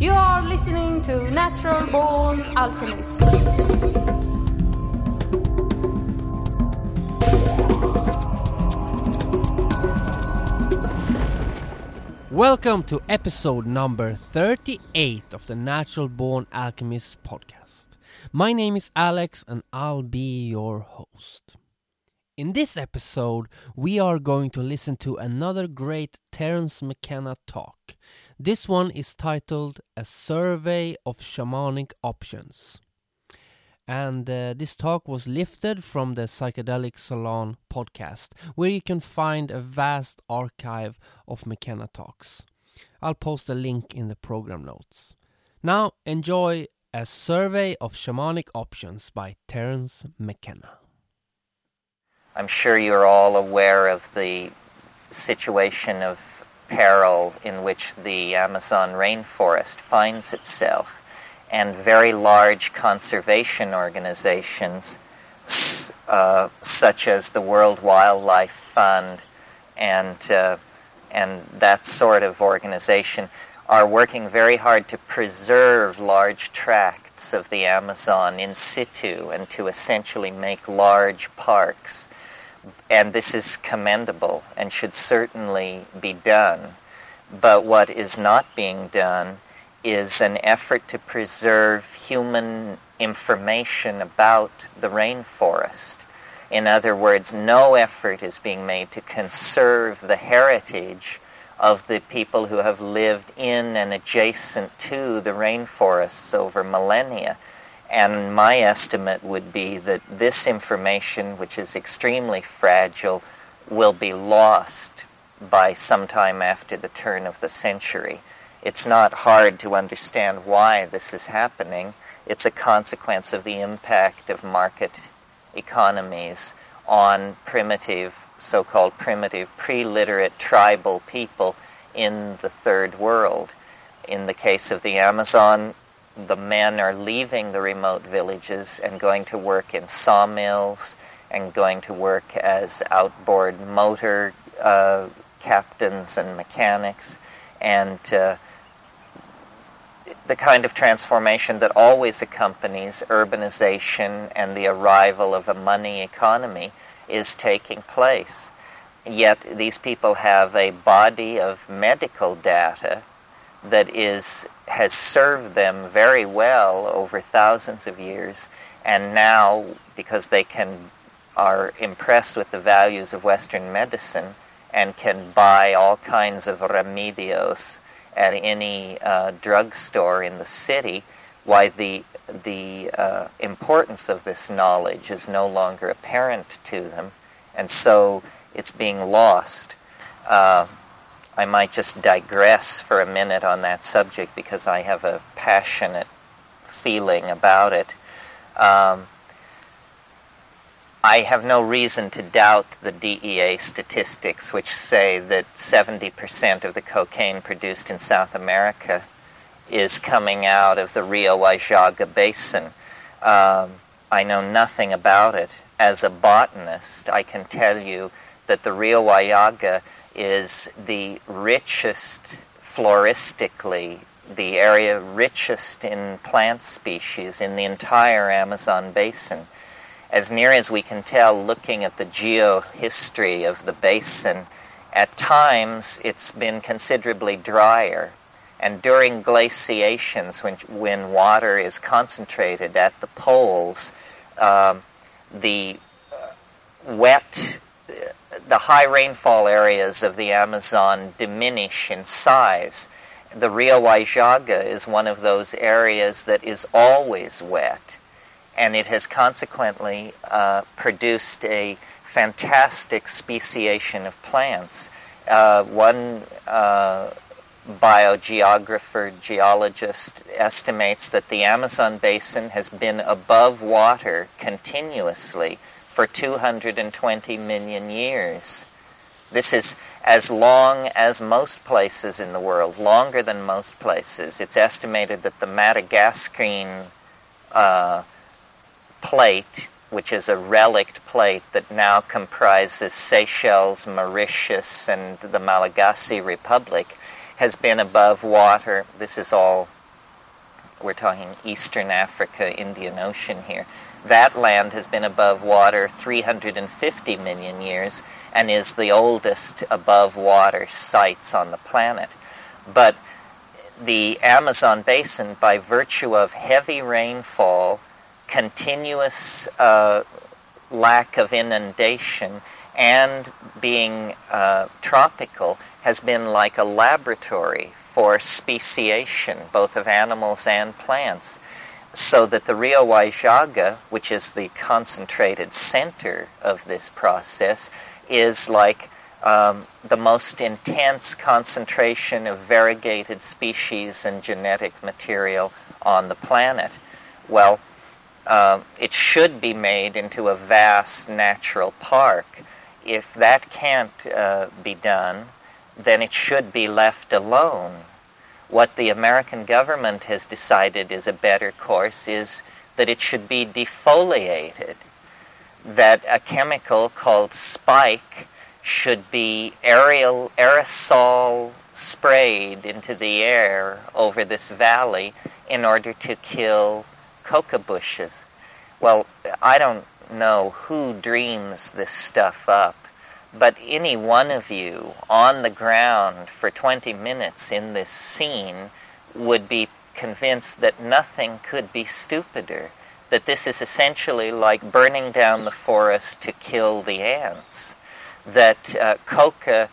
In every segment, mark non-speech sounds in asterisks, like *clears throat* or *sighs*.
You are listening to Natural Born Alchemist. Welcome to episode number 38 of the Natural Born Alchemist podcast. My name is Alex and I'll be your host. In this episode, we are going to listen to another great Terence McKenna talk. This one is titled A Survey of Shamanic Options. And uh, this talk was lifted from the Psychedelic Salon podcast, where you can find a vast archive of McKenna talks. I'll post a link in the program notes. Now, enjoy A Survey of Shamanic Options by Terence McKenna. I'm sure you're all aware of the situation of peril in which the Amazon rainforest finds itself, and very large conservation organizations, uh, such as the World Wildlife Fund and uh, and that sort of organization, are working very hard to preserve large tracts of the Amazon in situ and to essentially make large parks and this is commendable and should certainly be done. But what is not being done is an effort to preserve human information about the rainforest. In other words, no effort is being made to conserve the heritage of the people who have lived in and adjacent to the rainforests over millennia. And my estimate would be that this information, which is extremely fragile, will be lost by sometime after the turn of the century. It's not hard to understand why this is happening. It's a consequence of the impact of market economies on primitive, so called primitive, pre literate tribal people in the third world. In the case of the Amazon, the men are leaving the remote villages and going to work in sawmills and going to work as outboard motor uh, captains and mechanics and uh, the kind of transformation that always accompanies urbanization and the arrival of a money economy is taking place. Yet these people have a body of medical data that is has served them very well over thousands of years and now because they can are impressed with the values of western medicine and can buy all kinds of remedios at any uh, drugstore in the city why the the uh, importance of this knowledge is no longer apparent to them and so it's being lost. Uh, I might just digress for a minute on that subject because I have a passionate feeling about it. Um, I have no reason to doubt the DEA statistics, which say that 70% of the cocaine produced in South America is coming out of the Rio Huallaga Basin. Um, I know nothing about it. As a botanist, I can tell you that the Rio Huallaga is the richest floristically, the area richest in plant species in the entire Amazon basin. As near as we can tell, looking at the geohistory of the basin, at times it's been considerably drier. And during glaciations, when, when water is concentrated at the poles, um, the uh, wet the high rainfall areas of the Amazon diminish in size. The Rio Huallaga is one of those areas that is always wet, and it has consequently uh, produced a fantastic speciation of plants. Uh, one uh, biogeographer, geologist estimates that the Amazon basin has been above water continuously for 220 million years. This is as long as most places in the world, longer than most places. It's estimated that the Madagascan uh, plate, which is a relict plate that now comprises Seychelles, Mauritius, and the Malagasy Republic, has been above water. This is all we're talking Eastern Africa, Indian Ocean here. That land has been above water 350 million years and is the oldest above water sites on the planet. But the Amazon basin, by virtue of heavy rainfall, continuous uh, lack of inundation, and being uh, tropical, has been like a laboratory for speciation, both of animals and plants. So that the Rio Huallaga, which is the concentrated center of this process, is like um, the most intense concentration of variegated species and genetic material on the planet. Well, uh, it should be made into a vast natural park. If that can't uh, be done, then it should be left alone. What the American government has decided is a better course is that it should be defoliated, that a chemical called spike should be aerial aerosol sprayed into the air over this valley in order to kill coca bushes. Well, I don't know who dreams this stuff up, but any one of you on the ground for 20 minutes in this scene would be convinced that nothing could be stupider, that this is essentially like burning down the forest to kill the ants, that uh, coca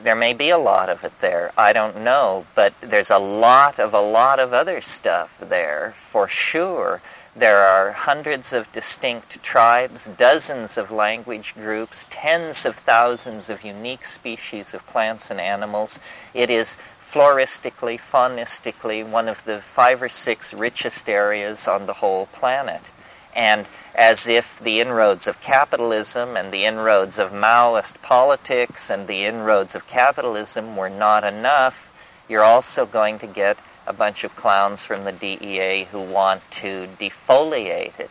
there may be a lot of it there. I don't know, but there's a lot of a lot of other stuff there for sure. There are hundreds of distinct tribes, dozens of language groups, tens of thousands of unique species of plants and animals. It is floristically, faunistically, one of the five or six richest areas on the whole planet. And as if the inroads of capitalism and the inroads of Maoist politics and the inroads of capitalism were not enough, you're also going to get a bunch of clowns from the DEA who want to defoliate it.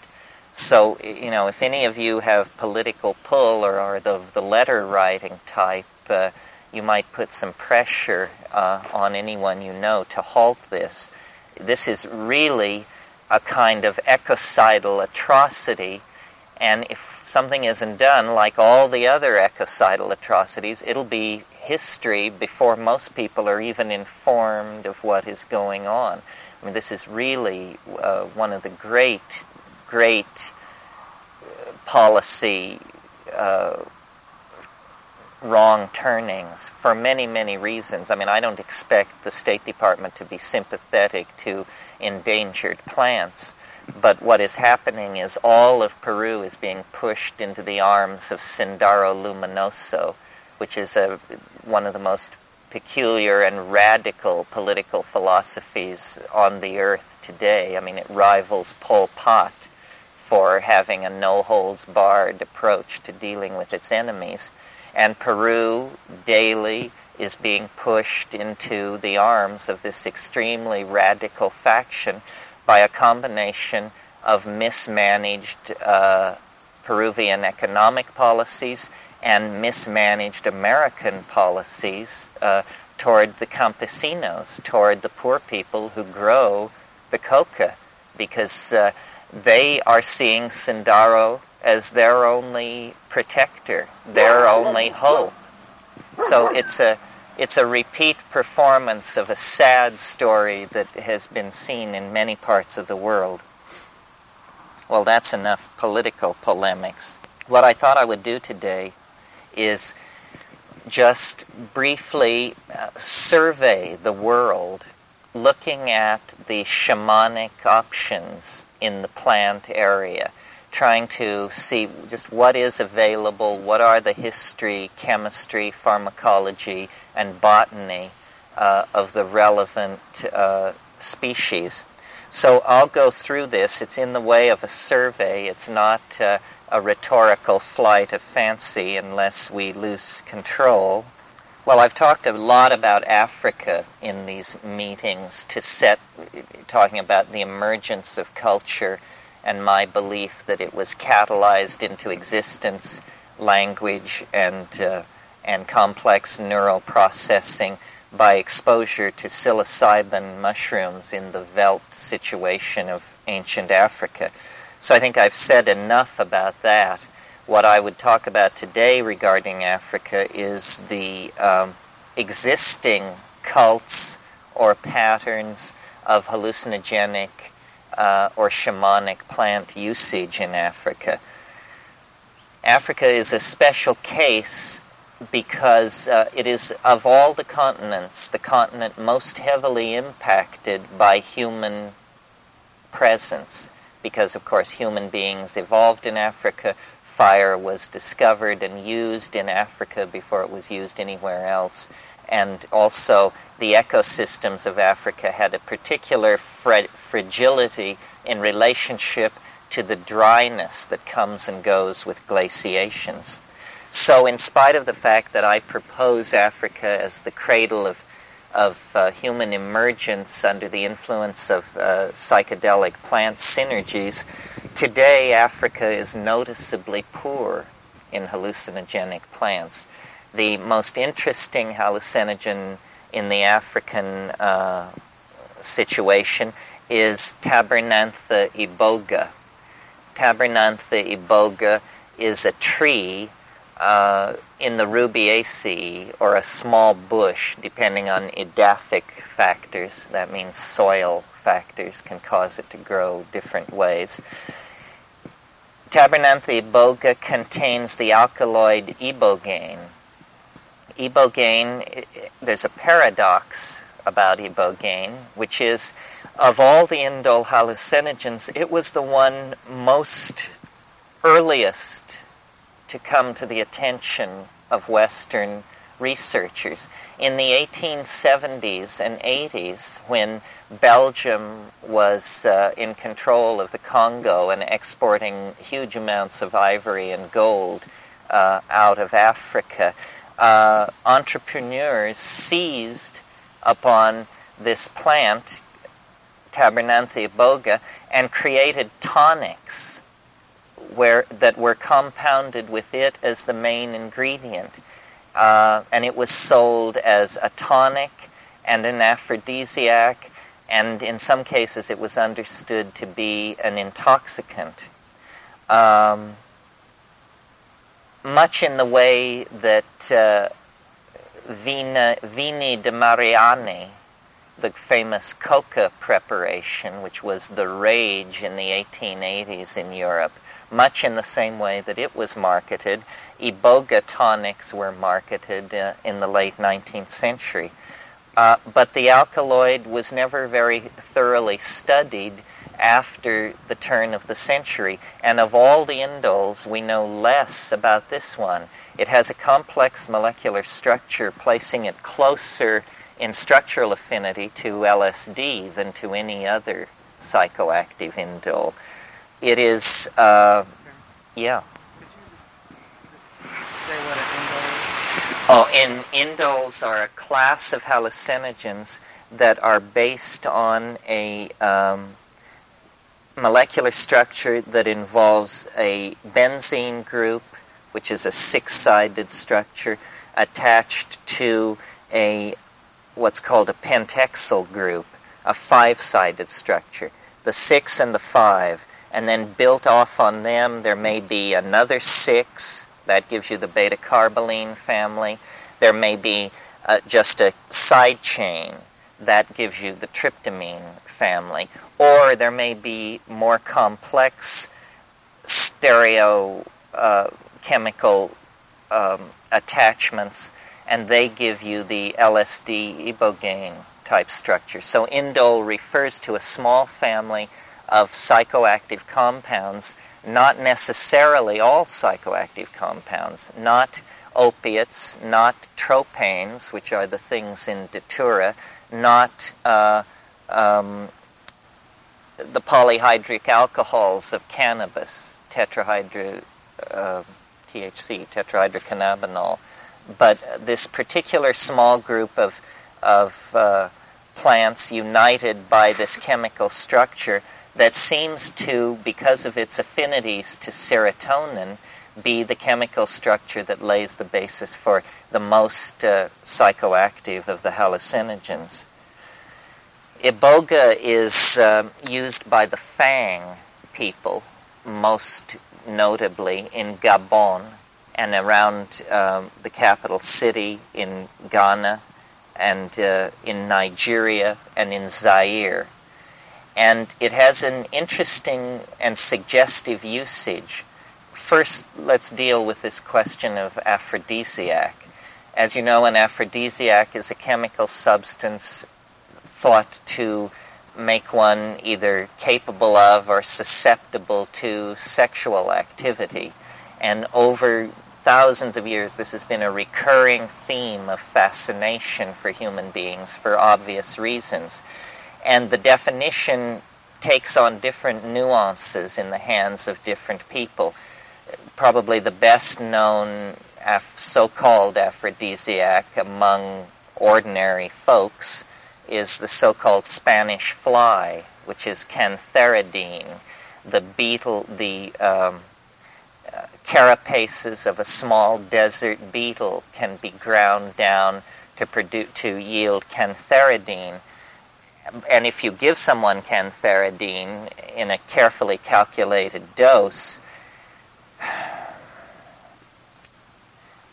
So, you know, if any of you have political pull or are the, the letter writing type, uh, you might put some pressure uh, on anyone you know to halt this. This is really a kind of ecocidal atrocity, and if something isn't done, like all the other ecocidal atrocities, it'll be history before most people are even informed of what is going on. I mean, this is really uh, one of the great, great uh, policy uh, wrong turnings for many, many reasons. I mean, I don't expect the State Department to be sympathetic to endangered plants. But what is happening is all of Peru is being pushed into the arms of Sendero Luminoso, which is a, one of the most peculiar and radical political philosophies on the earth today. I mean, it rivals Pol Pot for having a no holds barred approach to dealing with its enemies. And Peru daily is being pushed into the arms of this extremely radical faction by a combination of mismanaged uh, Peruvian economic policies and mismanaged American policies uh, toward the campesinos, toward the poor people who grow the coca, because uh, they are seeing Sendero as their only protector, their only hope. So it's a it's a repeat performance of a sad story that has been seen in many parts of the world. Well, that's enough political polemics. What I thought I would do today is just briefly uh, survey the world looking at the shamanic options in the plant area trying to see just what is available, what are the history, chemistry, pharmacology, and botany uh, of the relevant uh, species. So I'll go through this. It's in the way of a survey. It's not uh, a rhetorical flight of fancy unless we lose control. Well, I've talked a lot about Africa in these meetings to set, talking about the emergence of culture and my belief that it was catalyzed into existence, language, and, uh, and complex neural processing by exposure to psilocybin mushrooms in the veld situation of ancient Africa. So I think I've said enough about that. What I would talk about today regarding Africa is the um, existing cults or patterns of hallucinogenic uh, or shamanic plant usage in Africa. Africa is a special case because uh, it is, of all the continents, the continent most heavily impacted by human presence. Because, of course, human beings evolved in Africa. Fire was discovered and used in Africa before it was used anywhere else. And also, the ecosystems of Africa had a particular fra- fragility in relationship to the dryness that comes and goes with glaciations. So, in spite of the fact that I propose Africa as the cradle of, of uh, human emergence under the influence of uh, psychedelic plant synergies, today Africa is noticeably poor in hallucinogenic plants. The most interesting hallucinogen in the African uh, situation is Tabernanthe iboga. Tabernanthe iboga is a tree uh, in the Rubiaceae, or a small bush, depending on edaphic factors, that means soil factors, can cause it to grow different ways. Tabernanthe iboga contains the alkaloid ibogaine. Ibogaine, there's a paradox about ibogaine, which is of all the indole hallucinogens, it was the one most earliest to come to the attention of Western researchers. In the 1870s and 80s, when Belgium was uh, in control of the Congo and exporting huge amounts of ivory and gold uh, out of Africa, uh, entrepreneurs seized upon this plant, Tabernanthe iboga, and created tonics where that were compounded with it as the main ingredient, uh, and it was sold as a tonic and an aphrodisiac, and in some cases it was understood to be an intoxicant. Um, much in the way that uh, Vina, Vini de Mariani, the famous coca preparation, which was the rage in the 1880s in Europe, much in the same way that it was marketed. Iboga tonics were marketed uh, in the late 19th century. Uh, but the alkaloid was never very thoroughly studied after the turn of the century. And of all the indoles, we know less about this one. It has a complex molecular structure, placing it closer in structural affinity to LSD than to any other psychoactive indole. It is, uh, yeah. Oh, and indoles are a class of hallucinogens that are based on a um, molecular structure that involves a benzene group, which is a six-sided structure, attached to a what's called a pentexyl group, a five-sided structure. The six and the five and then built off on them there may be another six. That gives you the beta carboline family. There may be uh, just a side chain. That gives you the tryptamine family. Or there may be more complex stereo uh, chemical um, attachments, and they give you the LSD ibogaine type structure. So indole refers to a small family of psychoactive compounds, not necessarily all psychoactive compounds, not opiates, not tropanes, which are the things in datura, not uh, um, the polyhydric alcohols of cannabis, tetrahydro, uh, THC, tetrahydrocannabinol, but this particular small group of, of uh, plants united by this chemical structure that seems to, because of its affinities to serotonin, be the chemical structure that lays the basis for the most uh, psychoactive of the hallucinogens. Iboga is uh, used by the Fang people, most notably in Gabon and around um, the capital city in Ghana and uh, in Nigeria and in Zaire. And it has an interesting and suggestive usage. First, let's deal with this question of aphrodisiac. As you know, an aphrodisiac is a chemical substance thought to make one either capable of or susceptible to sexual activity. And over thousands of years, this has been a recurring theme of fascination for human beings for obvious reasons. And the definition takes on different nuances in the hands of different people. Probably the best known af- so called aphrodisiac among ordinary folks is the so called Spanish fly, which is cantharidine, the beetle, the um, uh, carapaces of a small desert beetle can be ground down to produce to yield cantharidine and if you give someone cantharidine in a carefully calculated dose,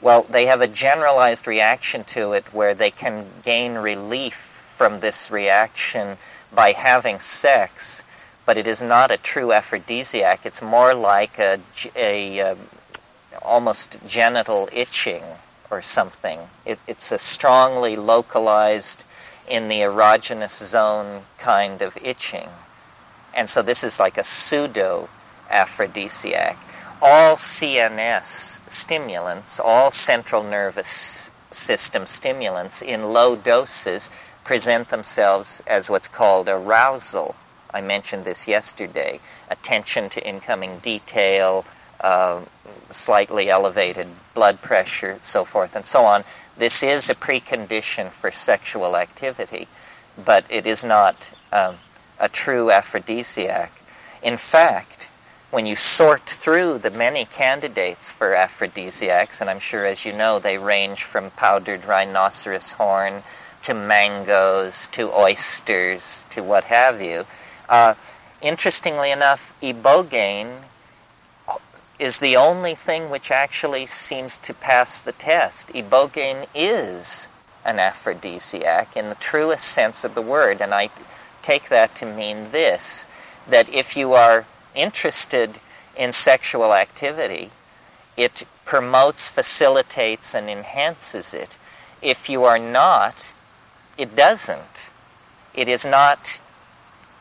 well, they have a generalized reaction to it where they can gain relief from this reaction by having sex, but it is not a true aphrodisiac. It's more like a, a, a um, almost genital itching or something. It, it's a strongly localized in the erogenous zone kind of itching. And so this is like a pseudo aphrodisiac. All CNS stimulants, all central nervous system stimulants in low doses present themselves as what's called arousal. I mentioned this yesterday. Attention to incoming detail, uh, slightly elevated blood pressure, so forth and so on. This is a precondition for sexual activity, but it is not um, a true aphrodisiac. In fact, when you sort through the many candidates for aphrodisiacs, and I'm sure as you know they range from powdered rhinoceros horn to mangoes to oysters to what have you, uh, interestingly enough, ibogaine is the only thing which actually seems to pass the test. Ibogaine is an aphrodisiac in the truest sense of the word, and I take that to mean this that if you are interested in sexual activity, it promotes, facilitates, and enhances it. If you are not, it doesn't. It is not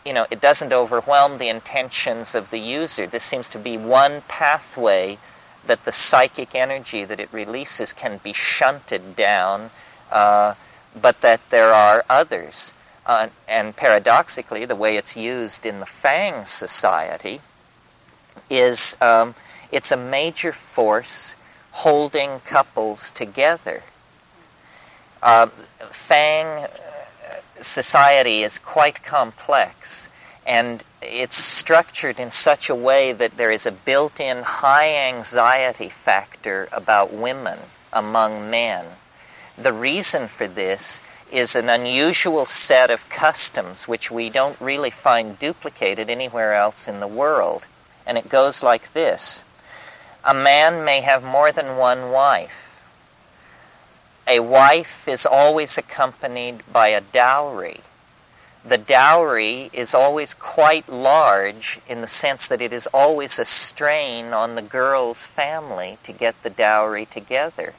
you know, it doesn't overwhelm the intentions of the user. This seems to be one pathway that the psychic energy that it releases can be shunted down, uh, but that there are others. Uh, and paradoxically, the way it's used in the Fang society is um, it's a major force holding couples together. Uh, Fang society is quite complex and it's structured in such a way that there is a built in high anxiety factor about women among men. The reason for this is an unusual set of customs which we don't really find duplicated anywhere else in the world. And it goes like this A man may have more than one wife a wife is always accompanied by a dowry. The dowry is always quite large in the sense that it is always a strain on the girl's family to get the dowry together.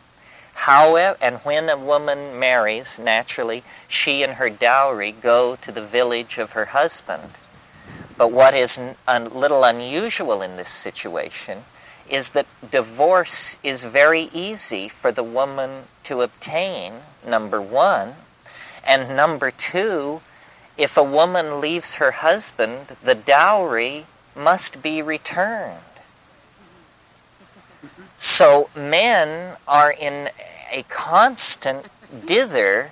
However, and when a woman marries, naturally, she and her dowry go to the village of her husband. But what is a little unusual in this situation is that divorce is very easy for the woman to obtain, number one. And number two, if a woman leaves her husband, the dowry must be returned. So men are in a constant dither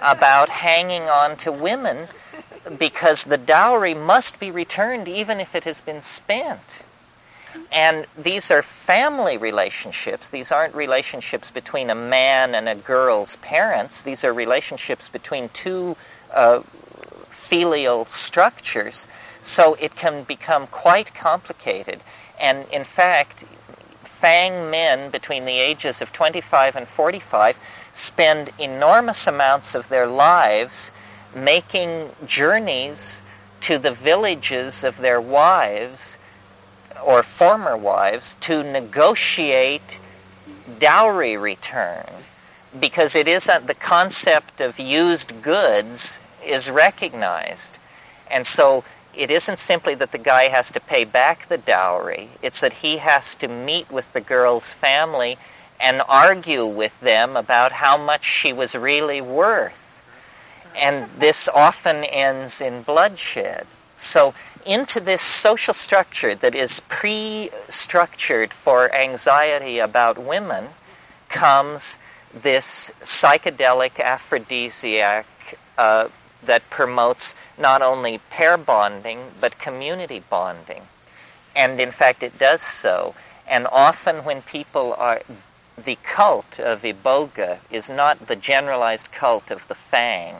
about hanging on to women because the dowry must be returned even if it has been spent. And these are family relationships. These aren't relationships between a man and a girl's parents. These are relationships between two uh, filial structures. So it can become quite complicated. And in fact, Fang men between the ages of 25 and 45 spend enormous amounts of their lives making journeys to the villages of their wives or former wives to negotiate dowry return because it isn't the concept of used goods is recognized. And so it isn't simply that the guy has to pay back the dowry, it's that he has to meet with the girl's family and argue with them about how much she was really worth. And this often ends in bloodshed. So into this social structure that is pre-structured for anxiety about women comes this psychedelic aphrodisiac uh, that promotes not only pair bonding but community bonding. And in fact, it does so. And often when people are, the cult of Iboga is not the generalized cult of the Fang.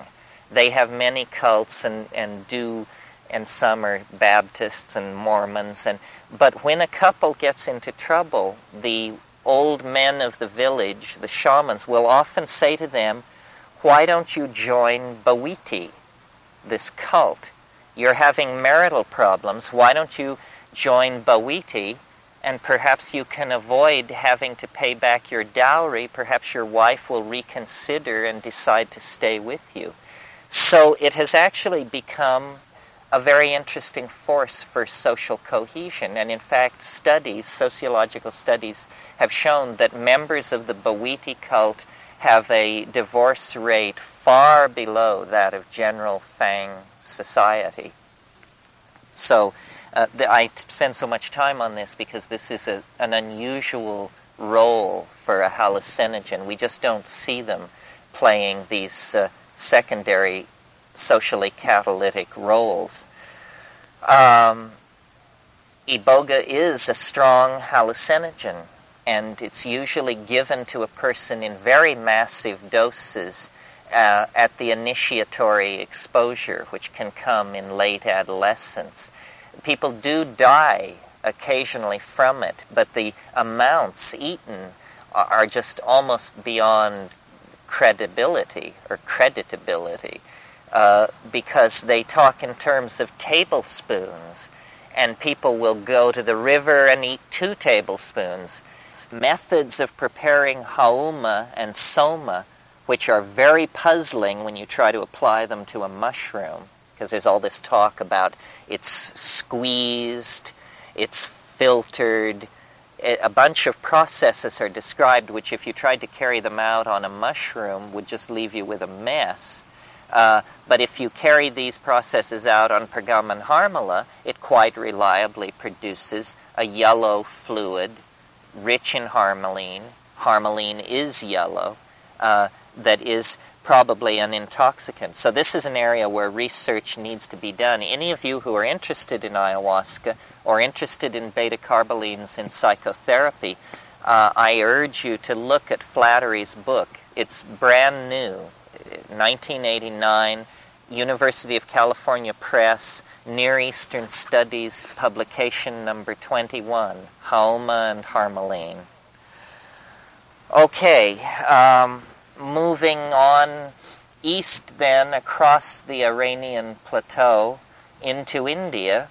They have many cults and, and do and some are Baptists and Mormons. And, but when a couple gets into trouble, the old men of the village, the shamans, will often say to them, why don't you join Bwiti, this cult? You're having marital problems. Why don't you join Bwiti and perhaps you can avoid having to pay back your dowry. Perhaps your wife will reconsider and decide to stay with you. So it has actually become a very interesting force for social cohesion. And in fact, studies, sociological studies, have shown that members of the Bwiti cult have a divorce rate far below that of general Fang society. So uh, the, I spend so much time on this because this is a, an unusual role for a hallucinogen. We just don't see them playing these uh, secondary socially catalytic roles. Um, Iboga is a strong hallucinogen, and it's usually given to a person in very massive doses uh, at the initiatory exposure, which can come in late adolescence. People do die occasionally from it, but the amounts eaten are just almost beyond credibility or creditability uh, because they talk in terms of tablespoons, and people will go to the river and eat two tablespoons. Methods of preparing haoma and soma, which are very puzzling when you try to apply them to a mushroom, because there's all this talk about it's squeezed, it's filtered. A bunch of processes are described which, if you tried to carry them out on a mushroom, would just leave you with a mess. Uh, but if you carry these processes out on Peganum harmala, it quite reliably produces a yellow fluid rich in harmaline. Harmaline is yellow, uh, that is probably an intoxicant. So this is an area where research needs to be done. Any of you who are interested in ayahuasca or interested in beta carbolines in psychotherapy, uh, I urge you to look at Flattery's book. It's brand new. 1989, University of California Press, Near Eastern Studies, publication number 21, Haoma and Harmaline. Okay, um, moving on east then across the Iranian plateau into India,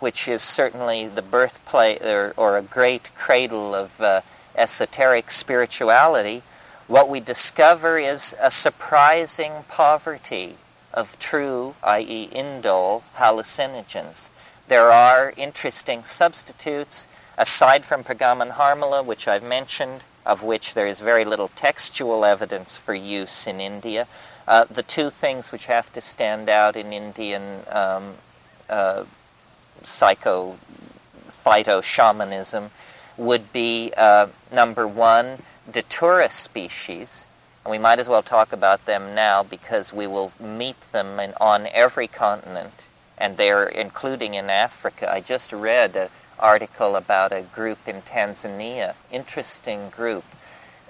which is certainly the birthplace or, or a great cradle of uh, esoteric spirituality, what we discover is a surprising poverty of true, i.e., indole, hallucinogens. There are interesting substitutes, aside from Peganum harmala, which I've mentioned, of which there is very little textual evidence for use in India. Uh, the two things which have to stand out in Indian um, uh, psycho phyto shamanism would be uh, number one, datura species, and we might as well talk about them now because we will meet them in, on every continent, and they're including in Africa. I just read an article about a group in Tanzania, interesting group,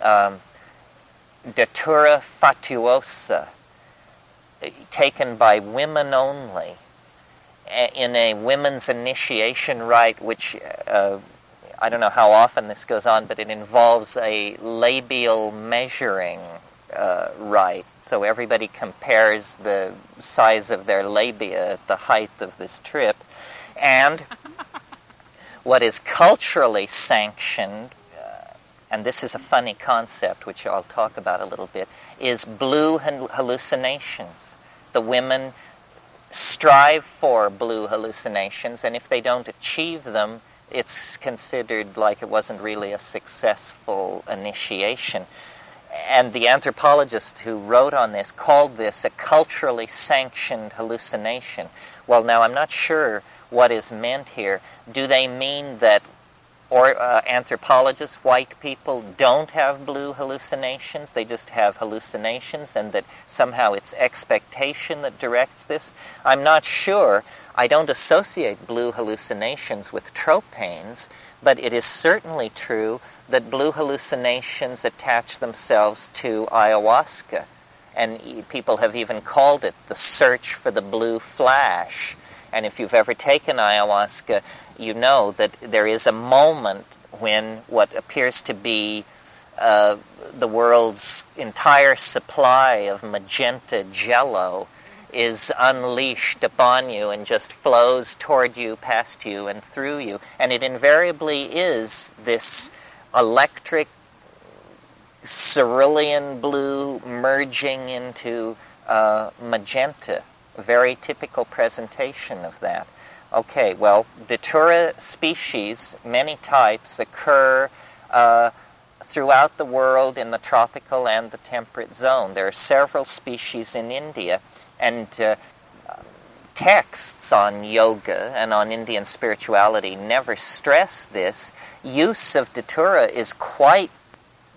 um, Datura Fastuosa, taken by women only in a women's initiation rite, which uh, I don't know how often this goes on, but it involves a labial measuring uh, rite. So everybody compares the size of their labia at the height of this trip. And *laughs* what is culturally sanctioned, uh, and this is a funny concept, which I'll talk about a little bit, is blue hallucinations. The women strive for blue hallucinations, and if they don't achieve them, it's considered like it wasn't really a successful initiation. And the anthropologist who wrote on this called this a culturally sanctioned hallucination. Well, now I'm not sure what is meant here. Do they mean that or uh, anthropologists, white people, don't have blue hallucinations. They just have hallucinations, and that somehow it's expectation that directs this. I'm not sure. I don't associate blue hallucinations with tropanes, but it is certainly true that blue hallucinations attach themselves to ayahuasca. And people have even called it the search for the blue flash. And if you've ever taken ayahuasca, you know that there is a moment when what appears to be uh, the world's entire supply of magenta jello is unleashed upon you and just flows toward you, past you, and through you. And it invariably is this electric cerulean blue merging into uh, magenta, very typical presentation of that. Okay, well, Datura species, many types, occur uh, throughout the world in the tropical and the temperate zone. There are several species in India, and uh, texts on yoga and on Indian spirituality never stress this. Use of Datura is quite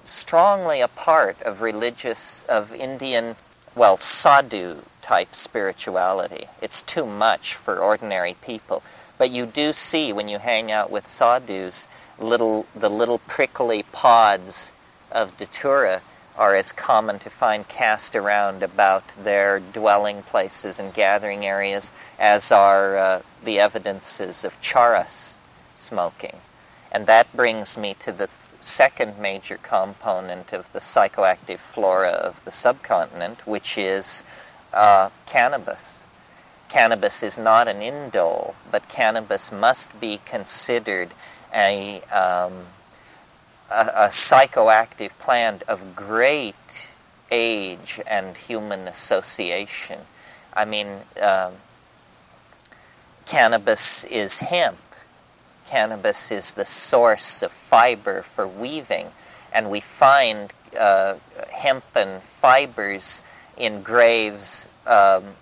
strongly a part of religious, of Indian, well, sadhu type spirituality. It's too much for ordinary people. But you do see when you hang out with sadhus, little, the little prickly pods of datura are as common to find cast around about their dwelling places and gathering areas as are uh, the evidences of charas smoking. And that brings me to the second major component of the psychoactive flora of the subcontinent, which is uh, cannabis. Cannabis is not an indole, but cannabis must be considered a um, a, a psychoactive plant of great age and human association. I mean, um, cannabis is hemp. Cannabis is the source of fiber for weaving, and we find uh, hempen fibers in graves um,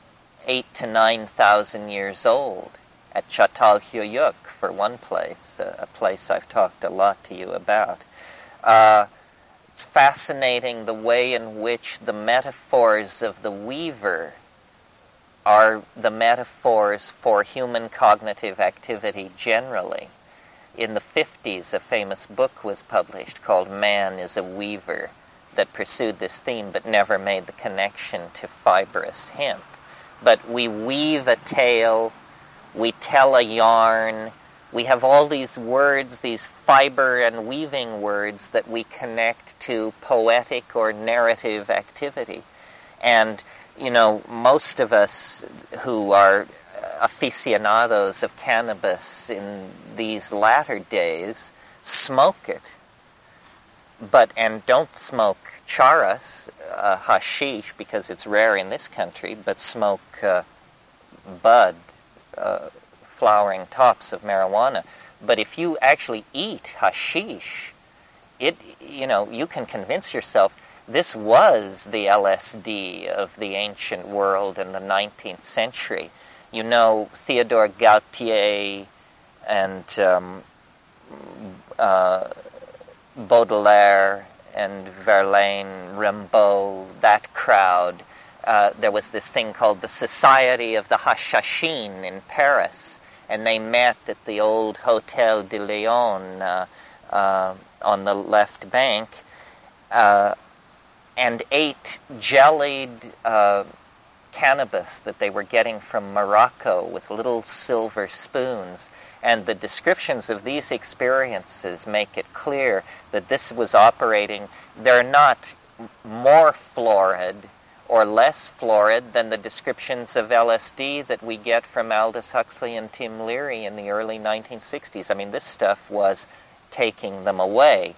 eight to nine thousand years old at Çatalhöyük, for one place, a place I've talked a lot to you about. Uh, it's fascinating the way in which the metaphors of the weaver are the metaphors for human cognitive activity generally. In the 50s, a famous book was published called Man is a Weaver that pursued this theme but never made the connection to fibrous hemp. But we weave a tale, we tell a yarn, we have all these words, these fiber and weaving words that we connect to poetic or narrative activity. And, you know, most of us who are aficionados of cannabis in these latter days smoke it, but and don't smoke charas, uh, hashish, because it's rare in this country, but smoke uh, bud, uh, flowering tops of marijuana. But if you actually eat hashish, it you know you can convince yourself this was the LSD of the ancient world in the 19th century. You know Theodore Gautier and um, uh, Baudelaire and Verlaine, Rimbaud, that crowd. Uh, there was this thing called the Society of the Hashashin in Paris, and they met at the old Hotel de Leon uh, uh, on the left bank uh, and ate jellied uh, cannabis that they were getting from Morocco with little silver spoons. And the descriptions of these experiences make it clear that this was operating. They're not more florid or less florid than the descriptions of LSD that we get from Aldous Huxley and Tim Leary in the early 1960s. I mean, this stuff was taking them away.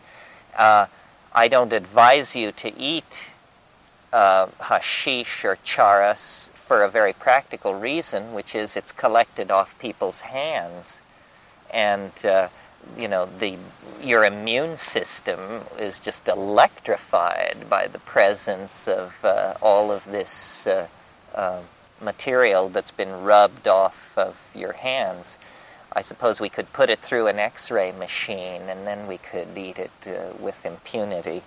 Uh, I don't advise you to eat uh, hashish or charas for a very practical reason, which is it's collected off people's hands. And uh, you know, the, your immune system is just electrified by the presence of uh, all of this uh, uh, material that's been rubbed off of your hands. I suppose we could put it through an x ray machine and then we could eat it uh, with impunity.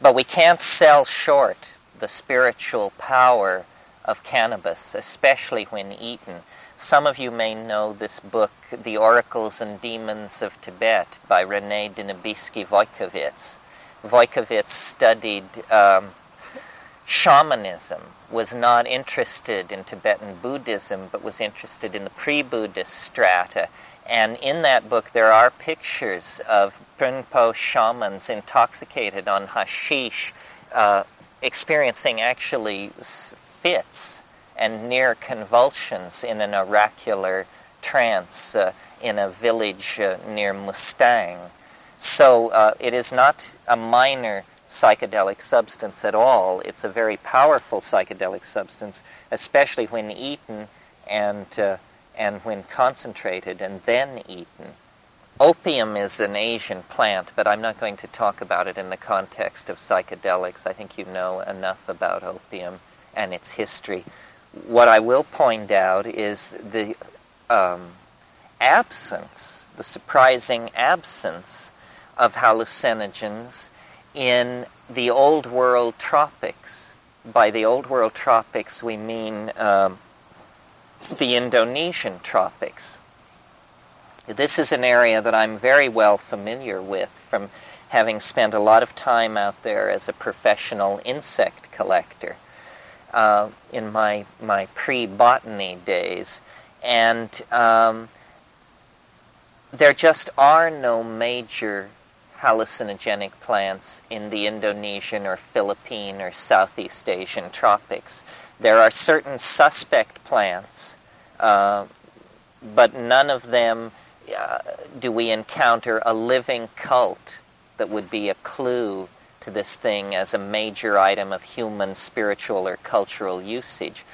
But we can't sell short the spiritual power of cannabis, especially when eaten. Some of you may know this book, The Oracles and Demons of Tibet, by Rene de Nebesky-Wojkowitz. Wojkowitz studied um, shamanism, was not interested in Tibetan Buddhism, but was interested in the pre Buddhist strata. And in that book, there are pictures of Bonpo shamans intoxicated on hashish, uh, experiencing actually fits and near convulsions in an oracular trance uh, in a village uh, near Mustang. So uh, it is not a minor psychedelic substance at all. It's a very powerful psychedelic substance, especially when eaten and, uh, and when concentrated and then eaten. Opium is an Asian plant, but I'm not going to talk about it in the context of psychedelics. I think you know enough about opium and its history what I will point out is the um, absence, the surprising absence of hallucinogens in the Old World tropics. By the Old World tropics, we mean um, the Indonesian tropics. This is an area that I'm very well familiar with from having spent a lot of time out there as a professional insect collector uh, in my, my pre-botany days. And um, there just are no major hallucinogenic plants in the Indonesian or Philippine or Southeast Asian tropics. There are certain suspect plants, uh, but none of them uh, do we encounter a living cult that would be a clue to this thing as a major item of human spiritual or cultural usage.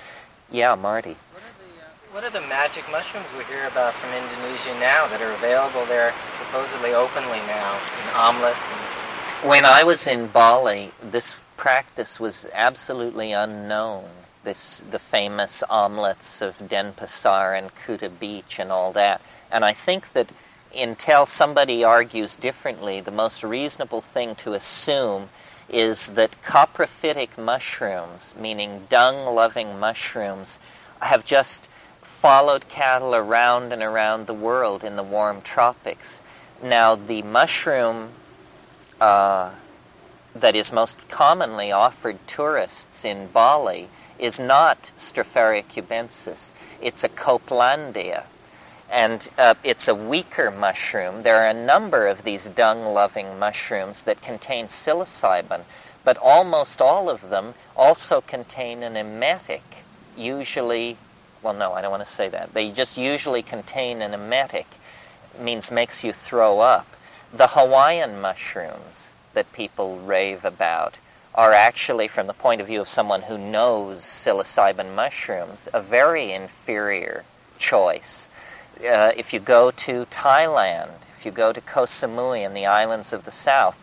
Yeah, Marty. What are, the, uh, what are the magic mushrooms we hear about from Indonesia now that are available there supposedly openly now in omelets? And... When I was in Bali, this practice was absolutely unknown. This, the famous omelets of Denpasar and Kuta Beach and all that. And I think that until somebody argues differently, the most reasonable thing to assume is that coprophytic mushrooms, meaning dung loving mushrooms, have just followed cattle around and around the world in the warm tropics. Now, the mushroom uh, that is most commonly offered tourists in Bali is not Stropharia cubensis, it's a Copelandia and uh, it's a weaker mushroom. There are a number of these dung-loving mushrooms that contain psilocybin, but almost all of them also contain an emetic, usually, well, no, I don't want to say that. They just usually contain an emetic, means makes you throw up. The Hawaiian mushrooms that people rave about are actually, from the point of view of someone who knows psilocybin mushrooms, a very inferior choice uh, if you go to Thailand, if you go to Koh Samui in the islands of the south,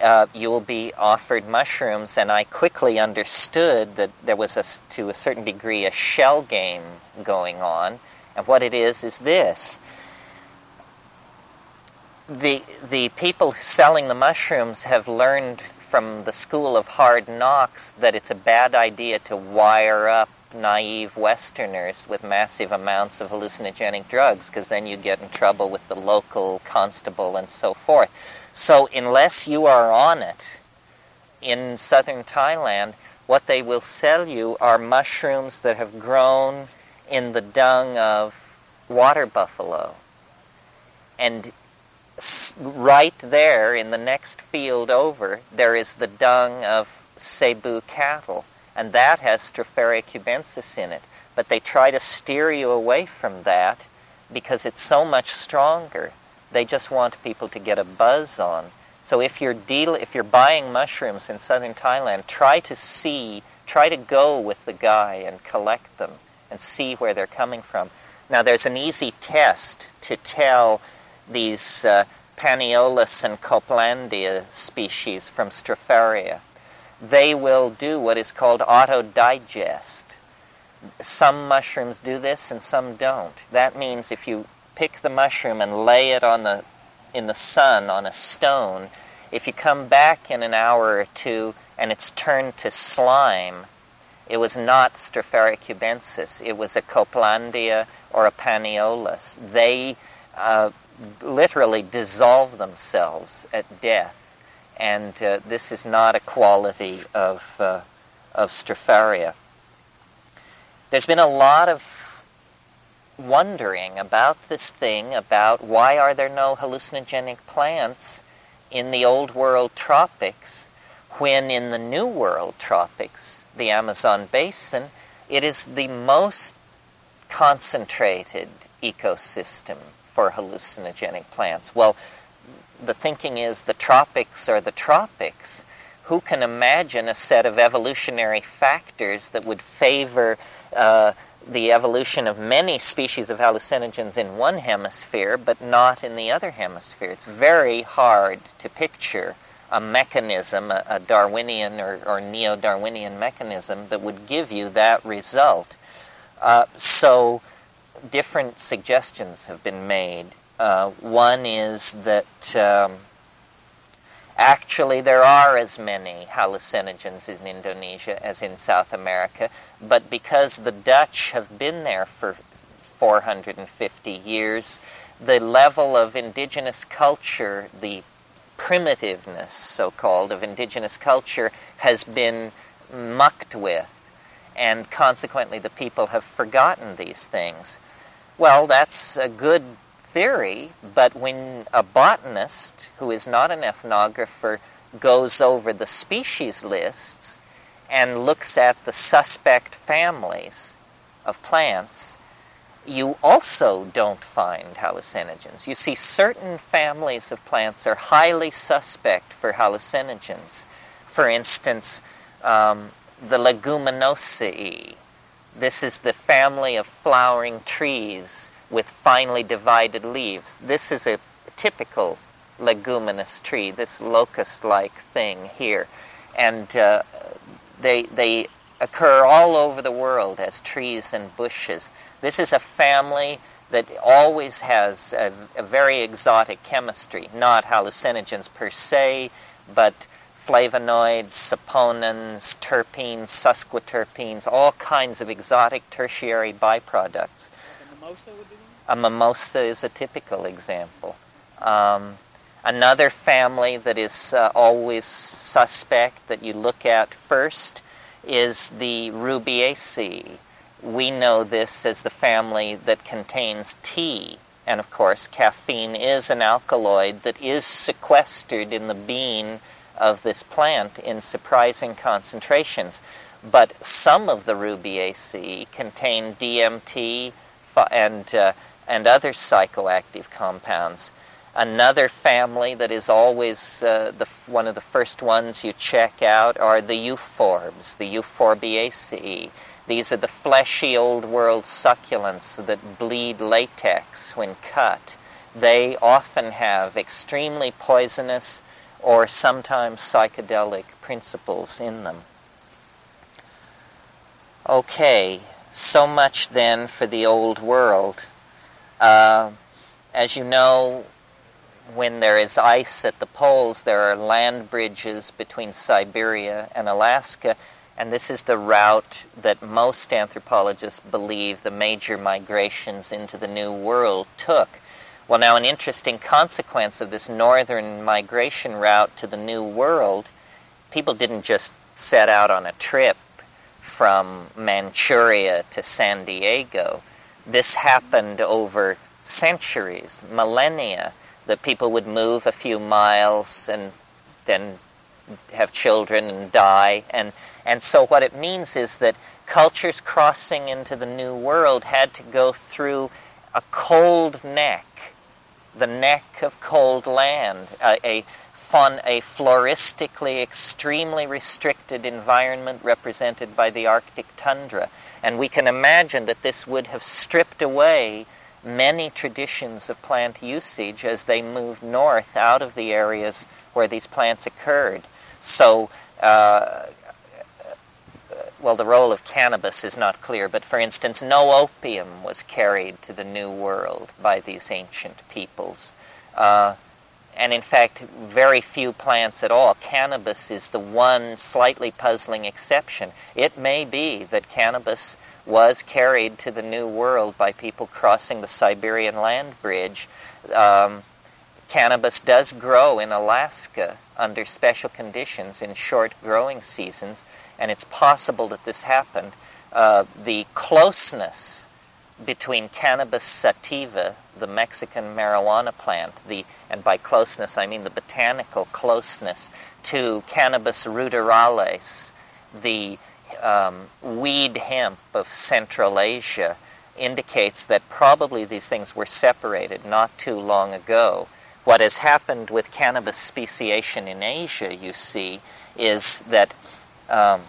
uh, you will be offered mushrooms, and I quickly understood that there was, a, to a certain degree, a shell game going on. And what it is is this: the the people selling the mushrooms have learned from the school of hard knocks that it's a bad idea to wire up naive Westerners with massive amounts of hallucinogenic drugs because then you get in trouble with the local constable and so forth. So unless you are on it in southern Thailand, what they will sell you are mushrooms that have grown in the dung of water buffalo. And right there in the next field over, there is the dung of zebu cattle, and that has Stropharia cubensis in it. But they try to steer you away from that because it's so much stronger. They just want people to get a buzz on. So if you're deal if you're buying mushrooms in southern Thailand, try to see, try to go with the guy and collect them and see where they're coming from. Now there's an easy test to tell these uh, Panaeolus and Copelandia species from Stropharia. They will do what is called auto-digest. Some mushrooms do this and some don't. That means if you pick the mushroom and lay it on the in the sun on a stone, if you come back in an hour or two and it's turned to slime, it was not Stropharia cubensis. It was a Copelandia or a Panaeolus. They uh, literally dissolve themselves at death. And uh, this is not a quality of, uh, of Stropharia. There's been a lot of wondering about this thing, about why are there no hallucinogenic plants in the Old World tropics, when in the New World tropics, the Amazon basin, it is the most concentrated ecosystem for hallucinogenic plants. Well, the thinking is the tropics are the tropics. Who can imagine a set of evolutionary factors that would favor uh, the evolution of many species of hallucinogens in one hemisphere, but not in the other hemisphere. It's very hard to picture a mechanism, a, a Darwinian or, or neo Darwinian mechanism, that would give you that result. Uh, so, different suggestions have been made. Uh, one is that um, actually there are as many hallucinogens in Indonesia as in South America, but because the Dutch have been there for 450 years, the level of indigenous culture, the primitiveness, so called, of indigenous culture has been mucked with, and consequently the people have forgotten these things. Well, that's a good theory, but when a botanist who is not an ethnographer goes over the species lists, and looks at the suspect families of plants, you also don't find hallucinogens. You see, certain families of plants are highly suspect for hallucinogens. For instance, um, the Leguminosae. This is the family of flowering trees with finely divided leaves. This is a typical leguminous tree, this locust-like thing here. And uh, they, they occur all over the world as trees and bushes. This is a family that always has a, a very exotic chemistry, not hallucinogens per se, but flavonoids, saponins, terpenes, sesquiterpenes, all kinds of exotic tertiary byproducts. A mimosa is a typical example. Um, Another family that is uh, always suspect that you look at first is the Rubiaceae. We know this as the family that contains tea. And of course, caffeine is an alkaloid that is sequestered in the bean of this plant in surprising concentrations. But some of the Rubiaceae contain DMT and, uh, and other psychoactive compounds. Another family that is always uh, the, one of the first ones you check out are the euphorbs, the Euphorbiaceae. These are the fleshy old world succulents that bleed latex when cut. They often have extremely poisonous or sometimes psychedelic principles in them. Okay, so much then for the old world. Uh, as you know, when there is ice at the poles, there are land bridges between Siberia and Alaska, and this is the route that most anthropologists believe the major migrations into the New World took. Well, now, an interesting consequence of this northern migration route to the New World, people didn't just set out on a trip from Manchuria to San Diego. This happened over centuries, millennia, that people would move a few miles and then have children and die. And, and so what it means is that cultures crossing into the New World had to go through a cold neck the neck of cold land, a, a, fun, a floristically extremely restricted environment represented by the Arctic tundra. And we can imagine that this would have stripped away many traditions of plant usage as they moved north out of the areas where these plants occurred. So, uh, well, the role of cannabis is not clear, but for instance, no opium was carried to the New World by these ancient peoples. Uh, and in fact, very few plants at all. Cannabis is the one slightly puzzling exception. It may be that cannabis was carried to the New World by people crossing the Siberian land bridge. Um, cannabis does grow in Alaska under special conditions in short growing seasons, and it's possible that this happened, uh, the closeness between cannabis sativa, the Mexican marijuana plant, the and by closeness I mean the botanical closeness to cannabis ruderalis, the um, weed hemp of Central Asia, indicates that probably these things were separated not too long ago. What has happened with cannabis speciation in Asia, you see, is that um,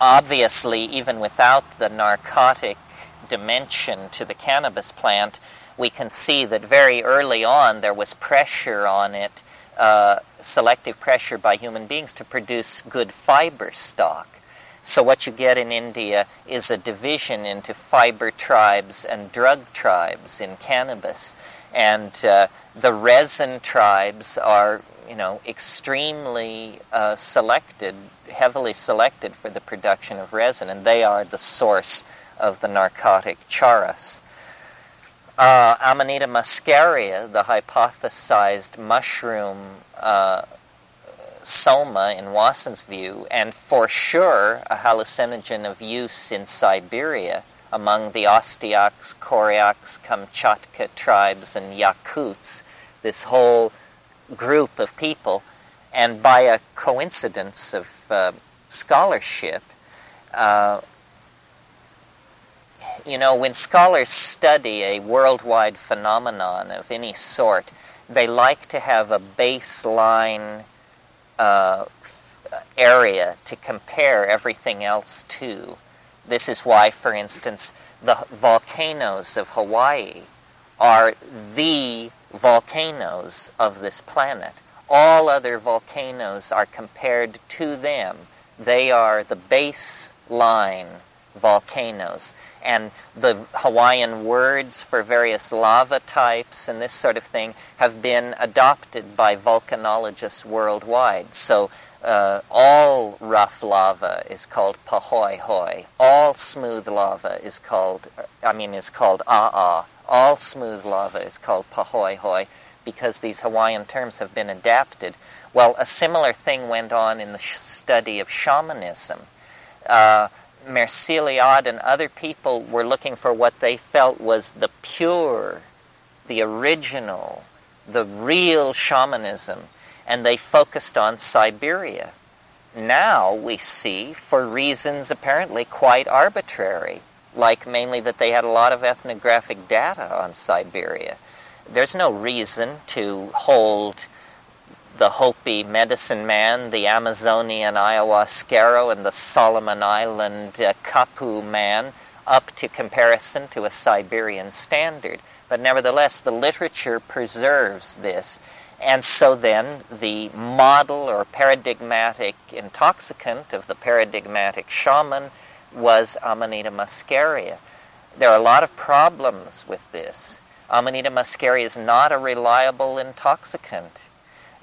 obviously, even without the narcotic dimension to the cannabis plant, we can see that very early on there was pressure on it, uh, selective pressure by human beings to produce good fiber stock. So, what you get in India is a division into fiber tribes and drug tribes in cannabis. And uh, the resin tribes are you know, extremely uh, selected, heavily selected for the production of resin, and they are the source of the narcotic charas. Uh, Amanita muscaria, the hypothesized mushroom uh, soma in Wasson's view, and for sure a hallucinogen of use in Siberia among the Ostyaks, Koryaks, Kamchatka tribes, and Yakuts, this whole group of people, and by a coincidence of uh, scholarship, uh, you know, when scholars study a worldwide phenomenon of any sort, they like to have a baseline uh, area to compare everything else to. This is why, for instance, the volcanoes of Hawaii are the volcanoes of this planet. All other volcanoes are compared to them. They are the baseline volcanoes. And the Hawaiian words for various lava types and this sort of thing have been adopted by volcanologists worldwide. So uh, all rough lava is called pahoehoe. All smooth lava is called, I mean, is called a'a all smooth lava is called pahoehoe because these Hawaiian terms have been adapted. Well, a similar thing went on in the sh- study of shamanism. Uh, Mircea Eliade and other people were looking for what they felt was the pure, the original, the real shamanism, and they focused on Siberia. Now we see, for reasons apparently quite arbitrary, like mainly that they had a lot of ethnographic data on Siberia. There's no reason to hold the Hopi medicine man, the Amazonian ayahuasquero, and the Solomon Island uh, Kapu man up to comparison to a Siberian standard. But nevertheless, the literature preserves this. And so then the model or paradigmatic intoxicant of the paradigmatic shaman was Amanita muscaria. There are a lot of problems with this. Amanita muscaria is not a reliable intoxicant.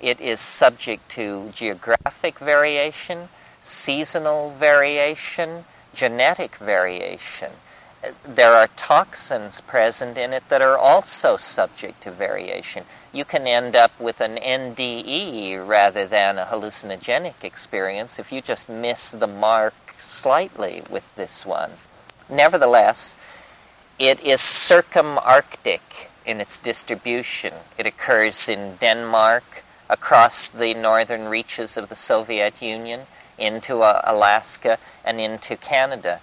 It is subject to geographic variation, seasonal variation, genetic variation. There are toxins present in it that are also subject to variation. You can end up with an NDE rather than a hallucinogenic experience if you just miss the mark slightly with this one. Nevertheless, it is circumarctic in its distribution. It occurs in Denmark, across the northern reaches of the Soviet Union, into uh, Alaska, and into Canada.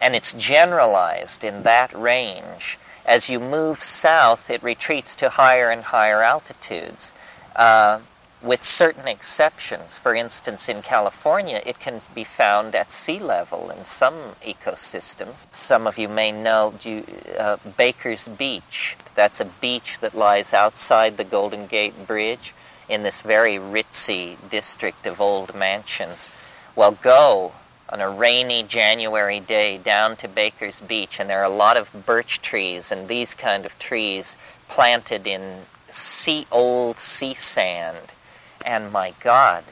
And it's generalized in that range. As you move south, it retreats to higher and higher altitudes. Uh, with certain exceptions. For instance, in California, it can be found at sea level in some ecosystems. Some of you may know uh, Baker's Beach. That's a beach that lies outside the Golden Gate Bridge in this very ritzy district of old mansions. Well, go on a rainy January day down to Baker's Beach, and there are a lot of birch trees and these kind of trees planted in sea old sea sand and my God,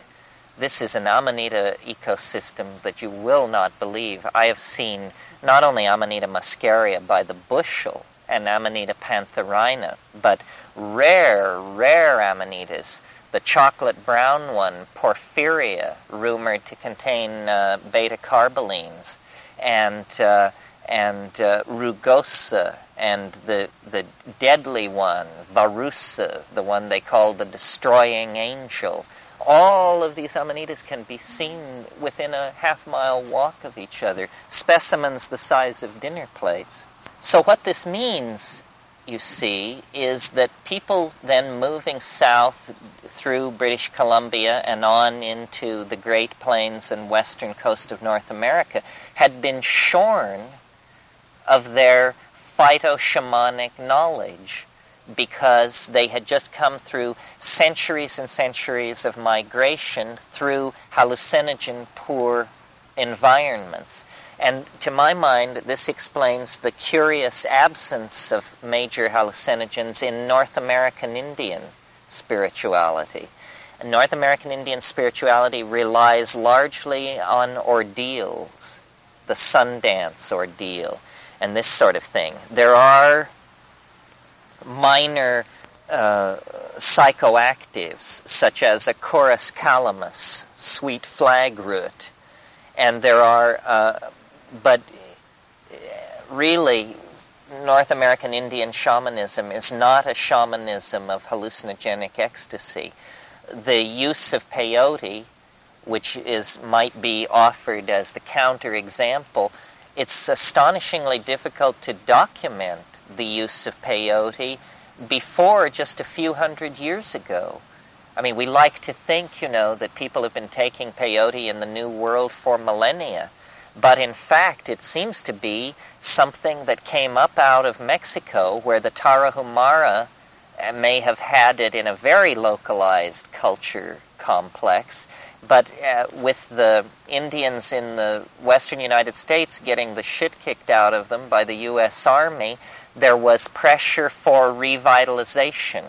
this is an Amanita ecosystem that you will not believe. I have seen not only Amanita muscaria by the bushel and Amanita pantherina, but rare, rare Amanitas. The chocolate brown one, Porphyria, rumored to contain uh, beta carbolines, and uh, and uh, rugosa, and the the deadly one, virosa, the one they call the destroying angel. All of these amanitas can be seen within a half mile walk of each other, specimens the size of dinner plates. So, what this means, you see, is that people then moving south through British Columbia and on into the Great Plains and western coast of North America had been shorn of their phyto-shamanic knowledge because they had just come through centuries and centuries of migration through hallucinogen poor environments. And to my mind, this explains the curious absence of major hallucinogens in North American Indian spirituality. North American Indian spirituality relies largely on ordeals, the Sundance ordeal, and this sort of thing. There are minor uh, psychoactives, such as Acorus calamus, sweet flag root, and there are, uh, but uh, really, North American Indian shamanism is not a shamanism of hallucinogenic ecstasy. The use of peyote, which is might be offered as the counterexample, it's astonishingly difficult to document the use of peyote before just a few hundred years ago. I mean, we like to think, you know, that people have been taking peyote in the New World for millennia. But in fact, it seems to be something that came up out of Mexico, where the Tarahumara uh, may have had it in a very localized culture complex, but uh, with the Indians in the western United States getting the shit kicked out of them by the U.S. Army, there was pressure for revitalization.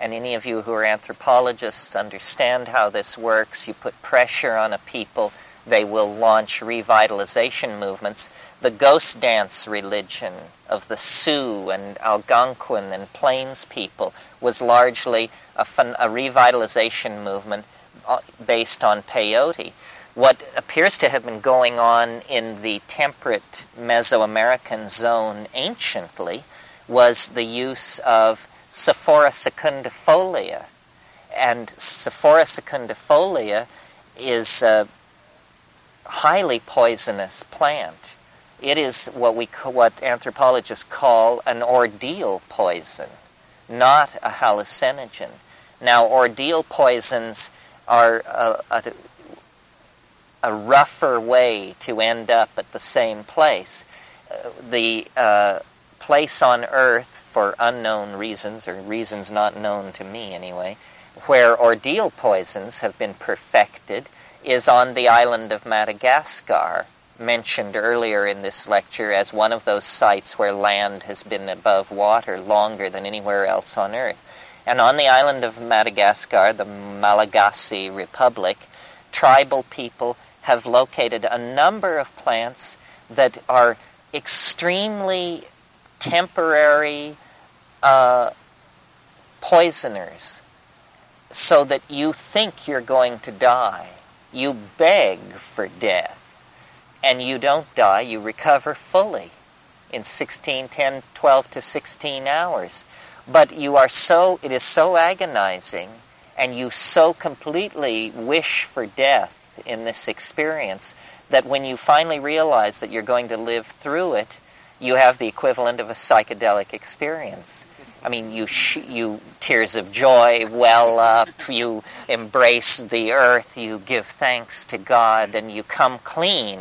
And any of you who are anthropologists understand how this works. You put pressure on a people, they will launch revitalization movements. The ghost dance religion of the Sioux and Algonquin and Plains people was largely a, fun, a revitalization movement uh, based on peyote. What appears to have been going on in the temperate Mesoamerican zone anciently was the use of Sophora secundiflora. And Sophora secundiflora is a highly poisonous plant. It is what we what anthropologists call an ordeal poison, not a hallucinogen. Now, ordeal poisons are a, a, a, rougher way to end up at the same place. Uh, the uh, place on Earth, for unknown reasons, or reasons not known to me anyway, where ordeal poisons have been perfected is on the island of Madagascar, mentioned earlier in this lecture as one of those sites where land has been above water longer than anywhere else on Earth. And on the island of Madagascar, the Malagasy Republic, tribal people have located a number of plants that are extremely temporary uh, poisoners so that you think you're going to die. You beg for death and you don't die, you recover fully in 16, 10, 12 to 16 hours. But you are so, it is so agonizing and you so completely wish for death in this experience that when you finally realize that you're going to live through it, you have the equivalent of a psychedelic experience. I mean, you, sh- you tears of joy well up, you embrace the earth, you give thanks to God, and you come clean.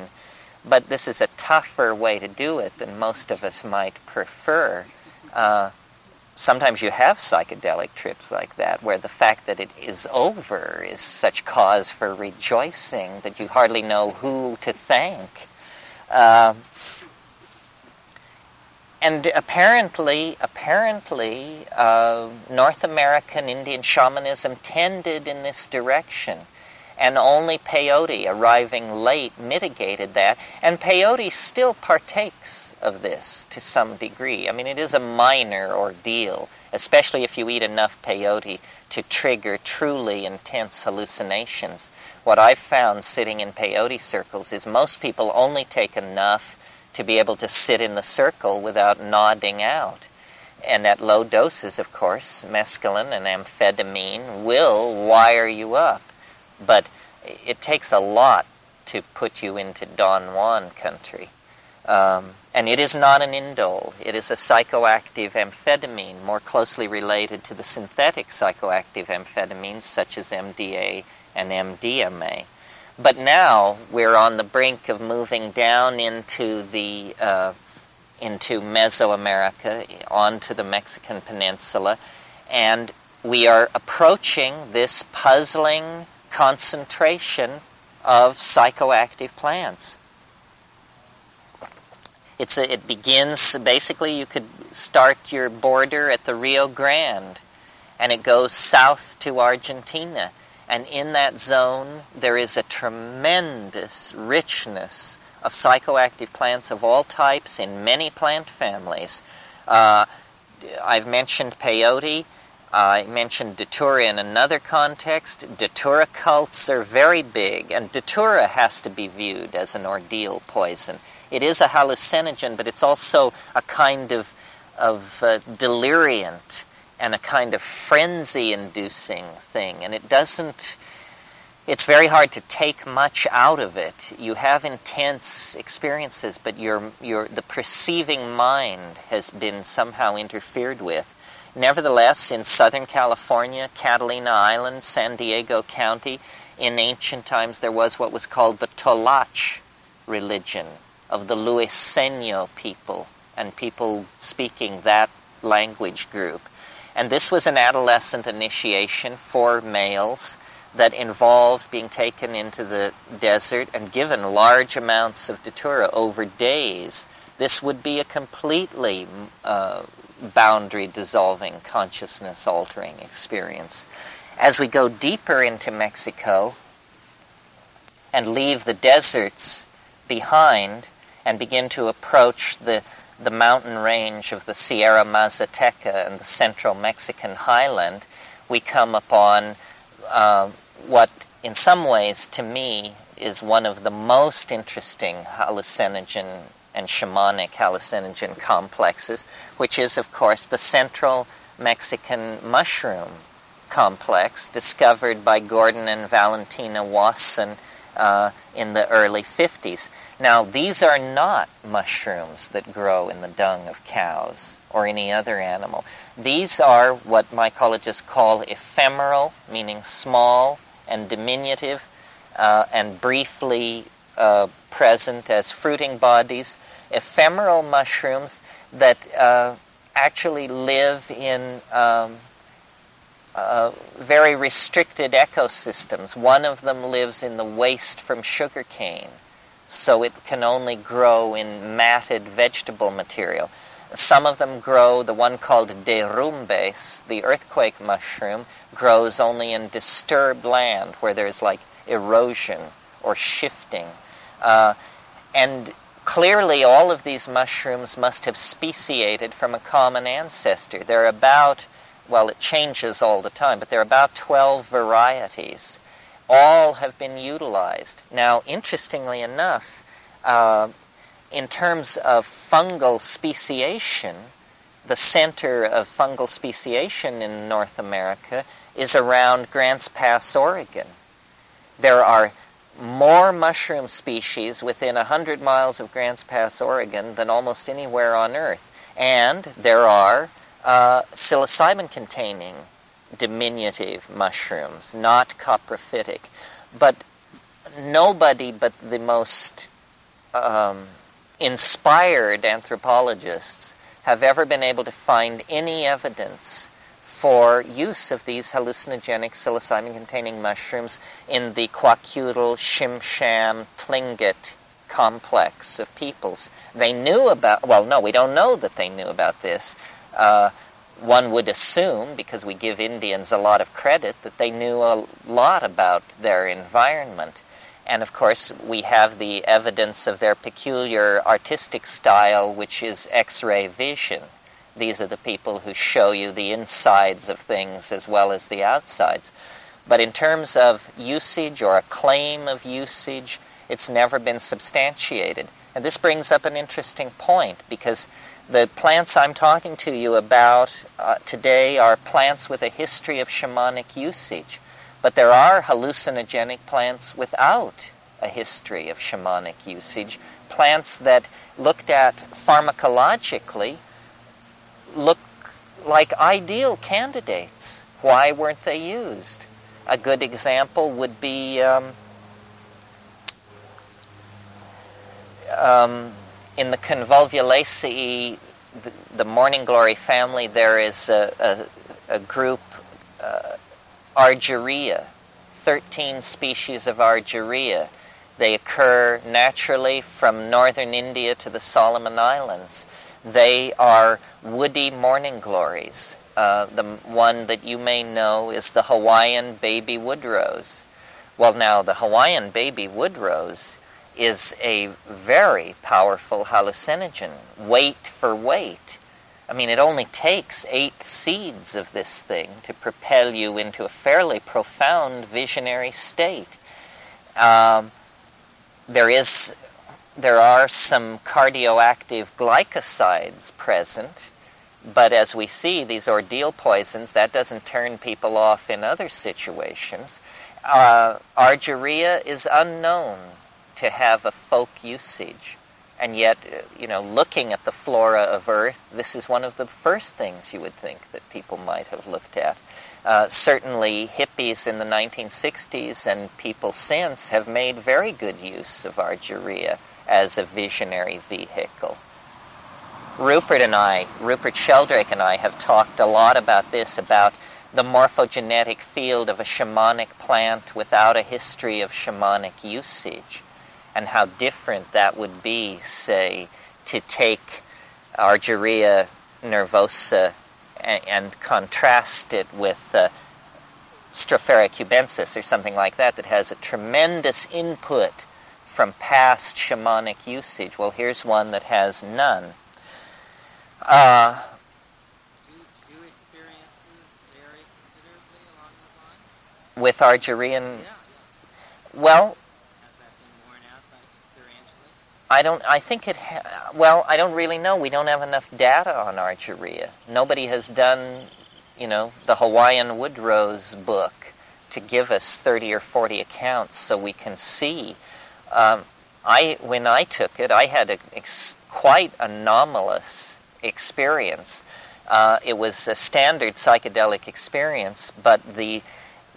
But this is a tougher way to do it than most of us might prefer. Uh, sometimes you have psychedelic trips like that where the fact that it is over is such cause for rejoicing that you hardly know who to thank. Uh, and apparently, apparently, uh, North American Indian shamanism tended in this direction and only peyote arriving late mitigated that. And peyote still partakes of this to some degree. I mean, it is a minor ordeal, especially if you eat enough peyote to trigger truly intense hallucinations. What I've found sitting in peyote circles is most people only take enough to be able to sit in the circle without nodding out. And at low doses, of course, mescaline and amphetamine will wire you up. But it takes a lot to put you into Don Juan country. Um, and it is not an indole. It is a psychoactive amphetamine, more closely related to the synthetic psychoactive amphetamines such as MDA and MDMA. But now we're on the brink of moving down into the uh, into Mesoamerica, onto the Mexican peninsula, and we are approaching this puzzling concentration of psychoactive plants. It's a, it begins basically you could start your border at the Rio Grande and it goes south to Argentina and in that zone there is a tremendous richness of psychoactive plants of all types in many plant families. Uh, I've mentioned peyote. I mentioned Datura in another context. Datura cults are very big, and Datura has to be viewed as an ordeal poison. It is a hallucinogen, but it's also a kind of, of uh, deliriant and a kind of frenzy inducing thing. And it doesn't, it's very hard to take much out of it. You have intense experiences, but your, your, the perceiving mind has been somehow interfered with. Nevertheless, in Southern California, Catalina Island, San Diego County, in ancient times there was what was called the Toloache religion of the Luiseno people and people speaking that language group. And this was an adolescent initiation for males that involved being taken into the desert and given large amounts of datura over days. This would be a completely uh, boundary dissolving, consciousness altering experience. As we go deeper into Mexico and leave the deserts behind and begin to approach the, the mountain range of the Sierra Mazateca and the central Mexican highland, we come upon uh, what, in some ways, to me, is one of the most interesting hallucinogen and shamanic hallucinogen complexes, which is, of course, the central Mexican mushroom complex discovered by Gordon and Valentina Wasson uh, in the early 50s. Now, these are not mushrooms that grow in the dung of cows or any other animal. These are what mycologists call ephemeral, meaning small and diminutive, uh, and briefly uh, present as fruiting bodies, ephemeral mushrooms that uh, actually live in um, uh, very restricted ecosystems. One of them lives in the waste from sugarcane, so it can only grow in matted vegetable material. Some of them grow, the one called derrumbes, the earthquake mushroom, grows only in disturbed land where there's like erosion or shifting. Uh, and clearly, all of these mushrooms must have speciated from a common ancestor. There are about, well, it changes all the time, but there are about 12 varieties. All have been utilized. Now, interestingly enough, uh, in terms of fungal speciation, the center of fungal speciation in North America is around Grants Pass, Oregon. There are more mushroom species within 100 miles of Grants Pass, Oregon than almost anywhere on Earth. And there are uh, psilocybin containing diminutive mushrooms, not coprophytic. But nobody but the most um, inspired anthropologists have ever been able to find any evidence for use of these hallucinogenic psilocybin containing mushrooms in the Kwakiutl, Tsimshian, Tlingit complex of peoples. They knew about, well, no, we don't know that they knew about this. Uh, one would assume, because we give Indians a lot of credit, that they knew a lot about their environment. And of course, we have the evidence of their peculiar artistic style, which is X ray vision. These are the people who show you the insides of things as well as the outsides. But in terms of usage or a claim of usage, it's never been substantiated. And this brings up an interesting point because the plants I'm talking to you about uh, today are plants with a history of shamanic usage. But there are hallucinogenic plants without a history of shamanic usage, plants that looked at pharmacologically look like ideal candidates. Why weren't they used? A good example would be um, um, in the Convolvulaceae, the, the, Morning Glory family, there is a, a, a group, uh, Argyreia, 13 species of Argyreia. They occur naturally from northern India to the Solomon Islands. They are woody morning glories. Uh, the one that you may know is the Hawaiian baby wood rose. Well, now, the Hawaiian baby woodrose is a very powerful hallucinogen, weight for weight. I mean, it only takes eight seeds of this thing to propel you into a fairly profound visionary state. Um, there is, there are some cardioactive glycosides present, but as we see, these ordeal poisons, that doesn't turn people off in other situations. Uh, Argyreia is unknown to have a folk usage. And yet, uh, you know, looking at the flora of Earth, this is one of the first things you would think that people might have looked at. Uh, certainly, hippies in the 1960s and people since have made very good use of Argyreia as a visionary vehicle. Rupert and I, Rupert Sheldrake and I, have talked a lot about this, about the morphogenetic field of a shamanic plant without a history of shamanic usage and how different that would be, say, to take Argyreia nervosa and, and contrast it with uh, Stropharia cubensis or something like that that has a tremendous input from past shamanic usage. Well, here's one that has none. Uh, with Argyrean, yeah. well, I don't. I think it. Ha- well, I don't really know. We don't have enough data on Argyreia. Nobody has done, you know, the Hawaiian Woodrose book to give us thirty or forty accounts so we can see. Um, I when I took it, I had a ex- quite anomalous experience. Uh, it was a standard psychedelic experience, but the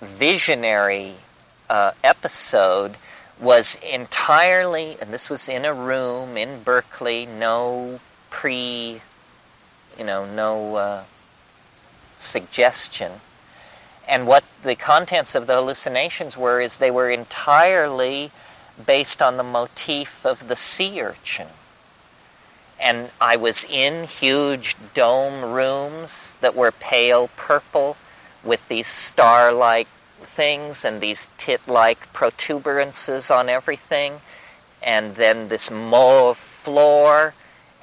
visionary uh, episode was entirely, and this was in a room in Berkeley, no pre, you know, no uh, suggestion. And what the contents of the hallucinations were is they were entirely based on the motif of the sea urchin. And I was in huge dome rooms that were pale purple with these star like things and these tit-like protuberances on everything, and then this mauve floor,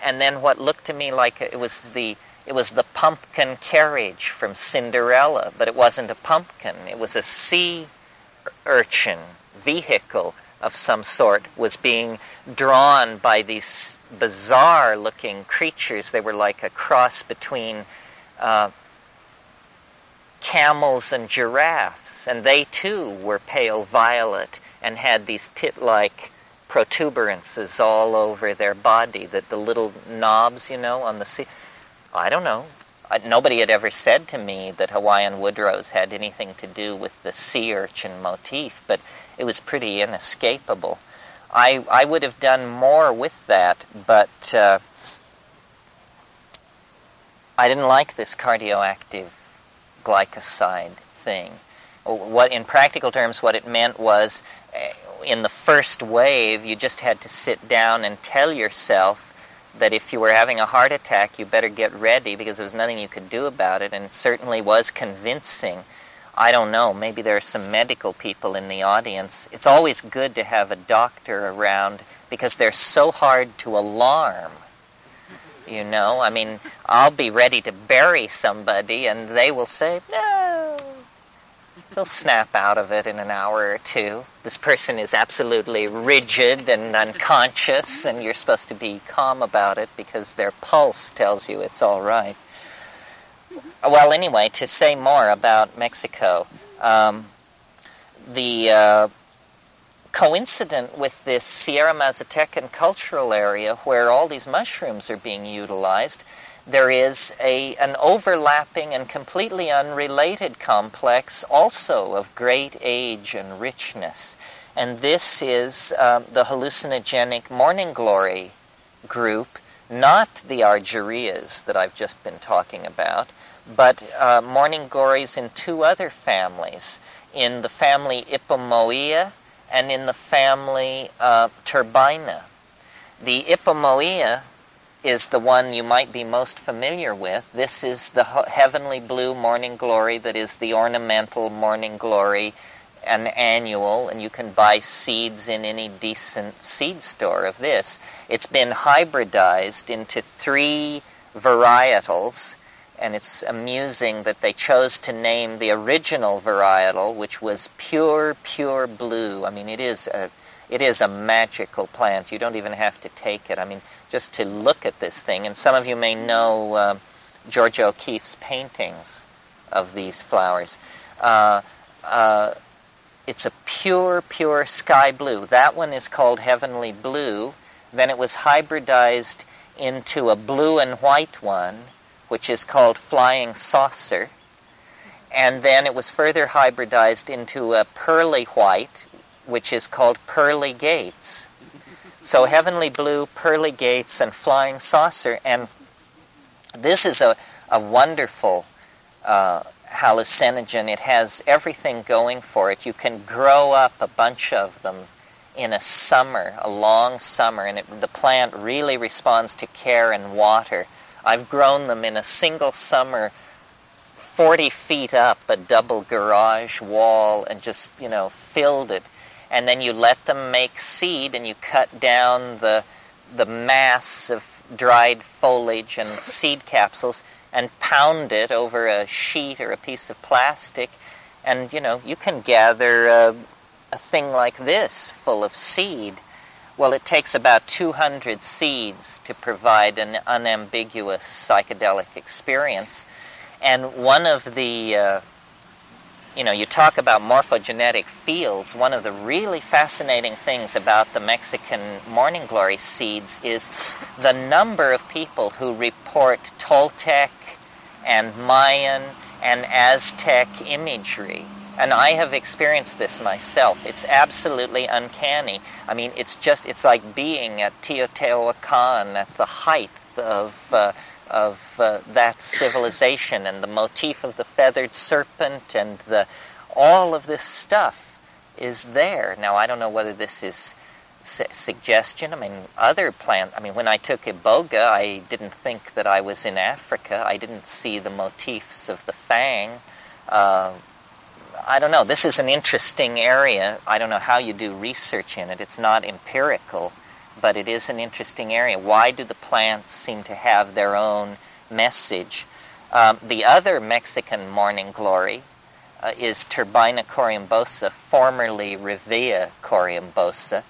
and then what looked to me like it was the it was the pumpkin carriage from Cinderella, but it wasn't a pumpkin. It was a sea urchin vehicle of some sort was being drawn by these bizarre looking creatures. They were like a cross between uh, camels and and they too were pale violet and had these tit like protuberances all over their body, that the little knobs, you know, on the sea. I don't know. I, nobody had ever said to me that Hawaiian woodrose had anything to do with the sea urchin motif, but it was pretty inescapable. I, I would have done more with that, but uh, I didn't like this cardioactive glycoside thing. What, in practical terms, what it meant was eh, in the first wave, you just had to sit down and tell yourself that if you were having a heart attack, you better get ready because there was nothing you could do about it, and it certainly was convincing. I don't know, maybe there are some medical people in the audience. It's always good to have a doctor around because they're so hard to alarm. You know, I mean, I'll be ready to bury somebody and they will say, no. They'll snap out of it in an hour or two. This person is absolutely rigid and unconscious, and you're supposed to be calm about it because their pulse tells you it's all right. Well, anyway, to say more about Mexico, um, the uh, coincident with this Sierra Mazatecan cultural area where all these mushrooms are being utilized, there is a, an overlapping and completely unrelated complex also of great age and richness. And this is uh, the hallucinogenic morning glory group, not the argyreias that I've just been talking about, but uh, morning glories in two other families, in the family Ipomoea and in the family uh, Turbina. The Ipomoea is the one you might be most familiar with. This is the heavenly blue morning glory that is the ornamental morning glory, an annual, and you can buy seeds in any decent seed store of this. It's been hybridized into three varietals and it's amusing that they chose to name the original varietal, which was pure, pure blue. I mean, it is a, it is a magical plant. You don't even have to take it. I mean, just to look at this thing. And some of you may know uh, Georgia O'Keeffe's paintings of these flowers. Uh, uh, it's a pure, pure sky blue. That one is called heavenly blue. Then it was hybridized into a blue and white one which is called flying saucer. And then it was further hybridized into a pearly white, which is called pearly gates. So heavenly blue, pearly gates, and flying saucer. And this is a, a wonderful uh, hallucinogen. It has everything going for it. You can grow up a bunch of them in a summer, a long summer, and it, the plant really responds to care and water. I've grown them in a single summer 40 feet up a double garage wall and just, you know, filled it. And then you let them make seed and you cut down the, the mass of dried foliage and seed capsules and pound it over a sheet or a piece of plastic. And, you know, you can gather a, a thing like this full of seed well, it takes about 200 seeds to provide an unambiguous psychedelic experience. And one of the, uh, you know, you talk about morphogenetic fields. One of the really fascinating things about the Mexican morning glory seeds is the number of people who report Toltec and Mayan and Aztec imagery and I have experienced this myself. It's absolutely uncanny. I mean, it's just, it's like being at Teotihuacan at the height of, uh, of uh, that civilization and the motif of the feathered serpent and the, all of this stuff is there. Now, I don't know whether this is su- suggestion. I mean, other plant, I mean, when I took Iboga, I didn't think that I was in Africa. I didn't see the motifs of the fang. Uh, I don't know. This is an interesting area. I don't know how you do research in it. It's not empirical, but it is an interesting area. Why do the plants seem to have their own message? Um, the other Mexican morning glory uh, is Turbina corymbosa, formerly Rivea corymbosa,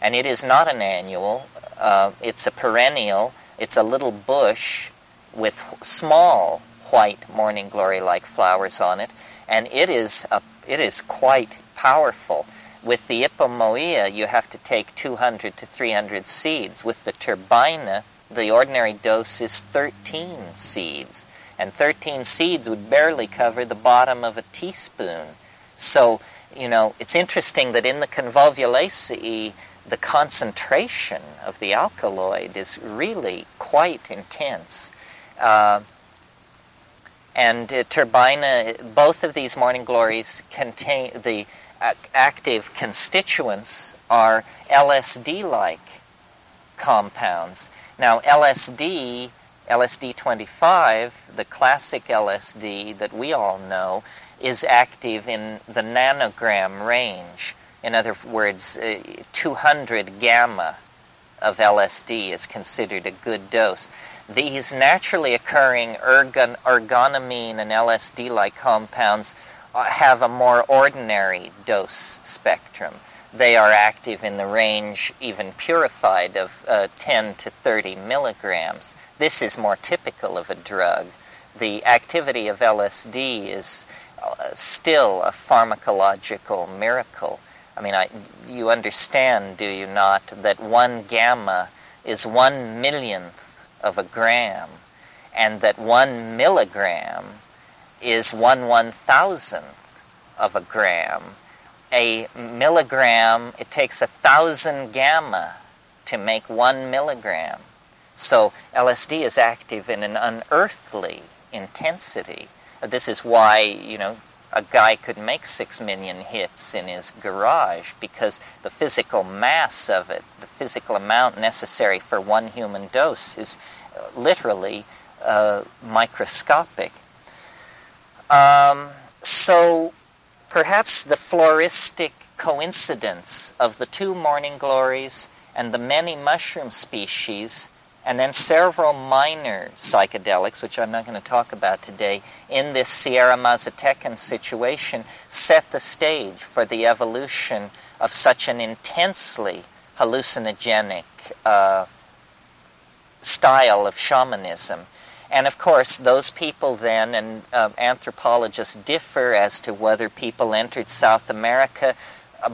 and it is not an annual. Uh, it's a perennial. It's a little bush with small white morning glory-like flowers on it, and it is a, it is quite powerful. With the Ipomoea, you have to take 200 to 300 seeds. With the turbina, the ordinary dose is 13 seeds, and 13 seeds would barely cover the bottom of a teaspoon. So, you know, it's interesting that in the convolvulaceae, the concentration of the alkaloid is really quite intense. Uh, and uh, turbina, both of these morning glories contain the active constituents are LSD-like compounds. Now, LSD, LSD 25, the classic LSD that we all know, is active in the nanogram range. In other words, uh, 200 gamma of LSD is considered a good dose. These naturally occurring ergon- and LSD-like compounds uh, have a more ordinary dose spectrum. They are active in the range, even purified, of uh, 10 to 30 milligrams. This is more typical of a drug. The activity of LSD is uh, still a pharmacological miracle. I mean, I, you understand, do you not, that one gamma is one millionth of a gram, and that one milligram is one one thousandth of a gram. A milligram, it takes a thousand gamma to make one milligram. So LSD is active in an unearthly intensity. This is why, you know, a guy could make six million hits in his garage because the physical mass of it, the physical amount necessary for one human dose, is uh, literally uh, microscopic. Um, so perhaps the floristic coincidence of the two morning glories and the many mushroom species and then several minor psychedelics, which I'm not going to talk about today, in this Sierra Mazatecan situation set the stage for the evolution of such an intensely hallucinogenic uh, style of shamanism. And of course, those people then, and uh, anthropologists differ as to whether people entered South America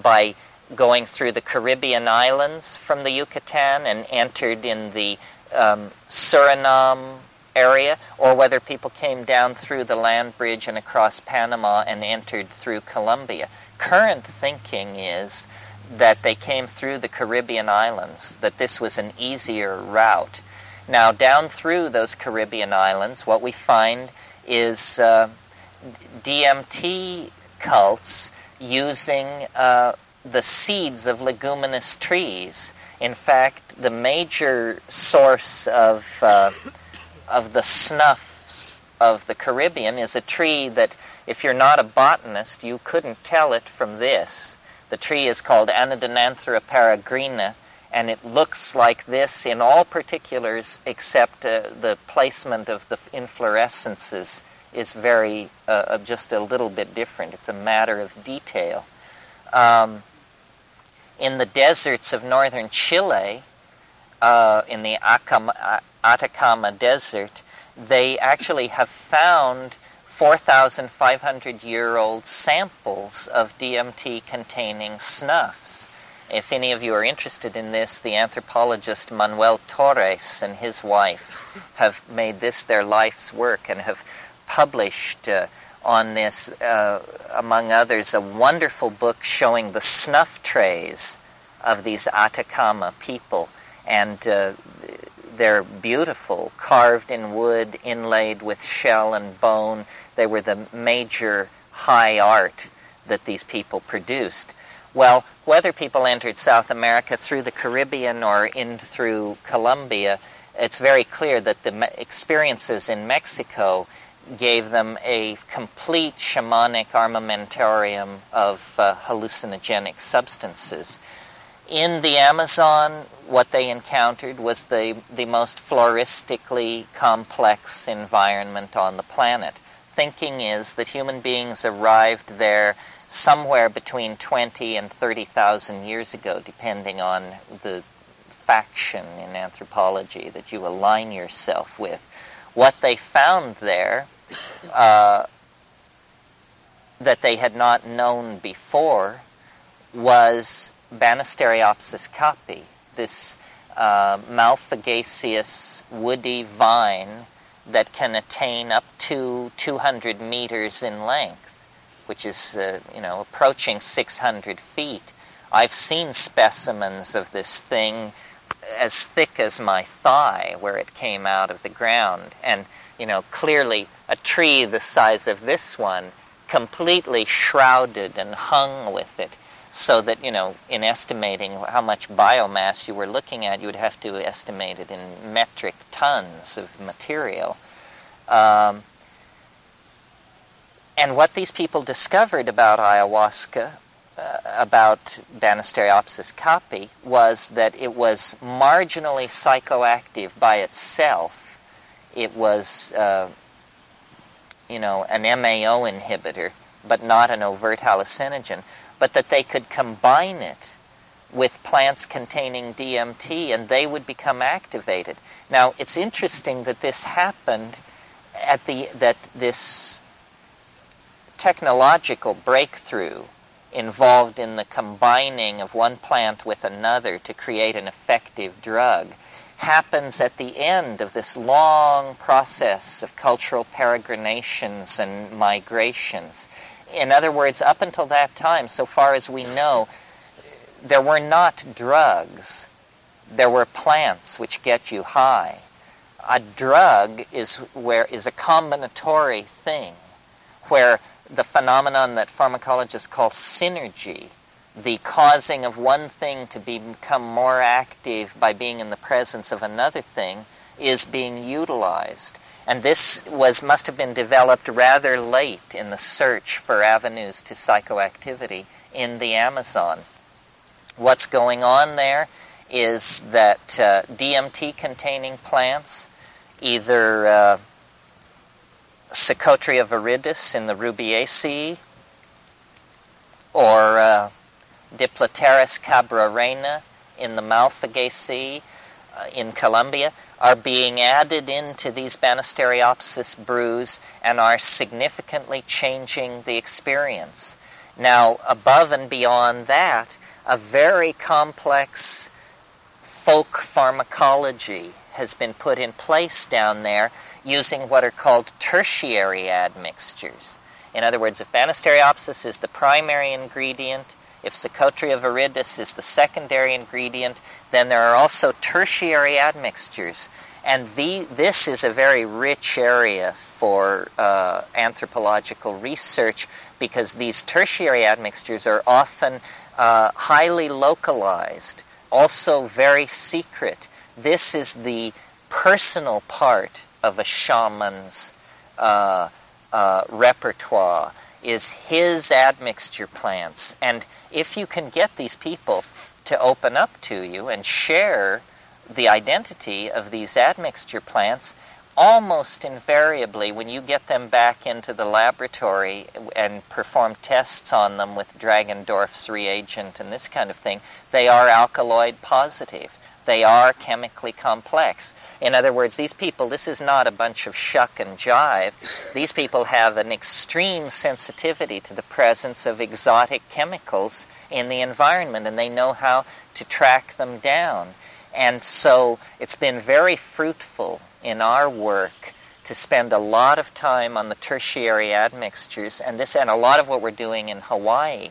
by going through the Caribbean islands from the Yucatan and entered in the um, Suriname area, or whether people came down through the land bridge and across Panama and entered through Colombia. Current thinking is that they came through the Caribbean islands, that this was an easier route. Now, down through those Caribbean islands, what we find is uh, DMT cults using uh, the seeds of leguminous trees in fact, the major source of, uh, of the snuffs of the Caribbean is a tree that, if you're not a botanist, you couldn't tell it from this. The tree is called Anadenanthera peregrina, and it looks like this in all particulars except uh, the placement of the inflorescences is very, uh, just a little bit different. It's a matter of detail. Um, in the deserts of northern Chile, uh, in the Atacama Desert, they actually have found 4,500 year old samples of DMT containing snuffs. If any of you are interested in this, the anthropologist Manuel Torres and his wife have made this their life's work and have published uh, on this, uh, among others, a wonderful book showing the snuff trays of these Atacama people. And uh, they're beautiful, carved in wood, inlaid with shell and bone. They were the major high art that these people produced. Well, whether people entered South America through the Caribbean or in through Colombia, it's very clear that the experiences in Mexico gave them a complete shamanic armamentarium of uh, hallucinogenic substances. In the Amazon, what they encountered was the, the most floristically complex environment on the planet. Thinking is that human beings arrived there somewhere between 20 and 30,000 years ago, depending on the faction in anthropology that you align yourself with. What they found there uh, that they had not known before was Banisteriopsis caapi, this uh, malpighiaceous woody vine that can attain up to 200 meters in length, which is, uh, you know, approaching 600 feet. I've seen specimens of this thing as thick as my thigh where it came out of the ground. And, you know, clearly a tree the size of this one completely shrouded and hung with it so that, you know, in estimating how much biomass you were looking at, you would have to estimate it in metric tons of material. Um, and what these people discovered about ayahuasca uh, about Banisteriopsis caapi was that it was marginally psychoactive by itself. It was, uh, you know, an MAO inhibitor, but not an overt hallucinogen, but that they could combine it with plants containing DMT and they would become activated. Now, it's interesting that this happened at the, that this technological breakthrough involved in the combining of one plant with another to create an effective drug happens at the end of this long process of cultural peregrinations and migrations. In other words, up until that time, so far as we know, there were not drugs. There were plants which get you high. A drug is where is a combinatory thing where the phenomenon that pharmacologists call synergy, the causing of one thing to become more active by being in the presence of another thing, is being utilized. And this was must have been developed rather late in the search for avenues to psychoactivity in the Amazon. What's going on there is that uh, DMT containing plants, either uh, Psychotria viridis in the Rubiaceae, or uh, Diplopterys cabrerana in the Malpighiaceae uh, in Colombia, are being added into these Banisteriopsis brews and are significantly changing the experience. Now, above and beyond that, a very complex folk pharmacology has been put in place down there using what are called tertiary admixtures. In other words, if Banisteriopsis is the primary ingredient, if Psychotria viridis is the secondary ingredient, then there are also tertiary admixtures. And the, this is a very rich area for uh, anthropological research because these tertiary admixtures are often uh, highly localized, also very secret. This is the personal part of a shaman's uh, uh, repertoire is his admixture plants. And if you can get these people to open up to you and share the identity of these admixture plants, almost invariably, when you get them back into the laboratory and perform tests on them with Dragendorff's reagent and this kind of thing, they are alkaloid positive. They are chemically complex. In other words, these people, this is not a bunch of shuck and jive. These people have an extreme sensitivity to the presence of exotic chemicals in the environment, and they know how to track them down. And so it's been very fruitful in our work to spend a lot of time on the tertiary admixtures, and this and a lot of what we're doing in Hawaii.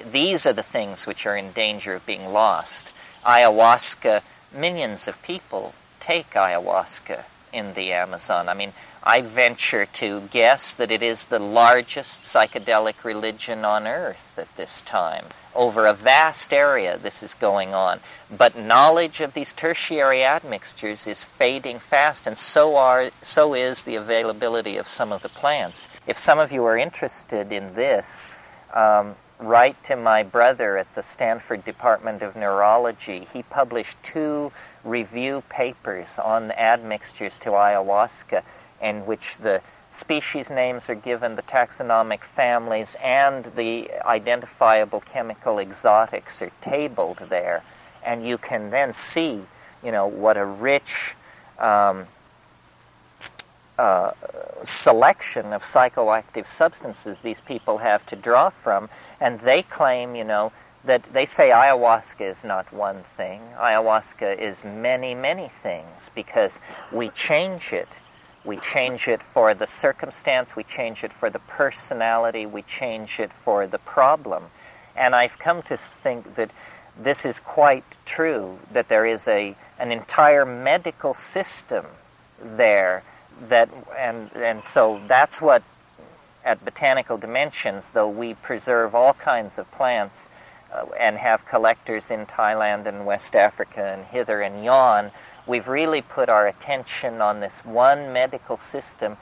These are the things which are in danger of being lost. Ayahuasca, millions of people take ayahuasca in the Amazon. I mean, I venture to guess that it is the largest psychedelic religion on earth at this time. over a vast area this is going on. But knowledge of these tertiary admixtures is fading fast, and so, are, so is the availability of some of the plants. If some of you are interested in this, um, write to my brother at the Stanford Department of Neurology. He published two review papers on admixtures to ayahuasca in which the species names are given, the taxonomic families, and the identifiable chemical exotics are tabled there. And you can then see, you know, what a rich um, uh, selection of psychoactive substances these people have to draw from. And they claim, you know, that they say ayahuasca is not one thing. Ayahuasca is many, many things because we change it we change it for the circumstance, we change it for the personality, we change it for the problem. And I've come to think that this is quite true, that there is a, an entire medical system there that and and so that's what at botanical dimensions though we preserve all kinds of plants uh, and have collectors in Thailand and West Africa and hither and yon we've really put our attention on this one medical system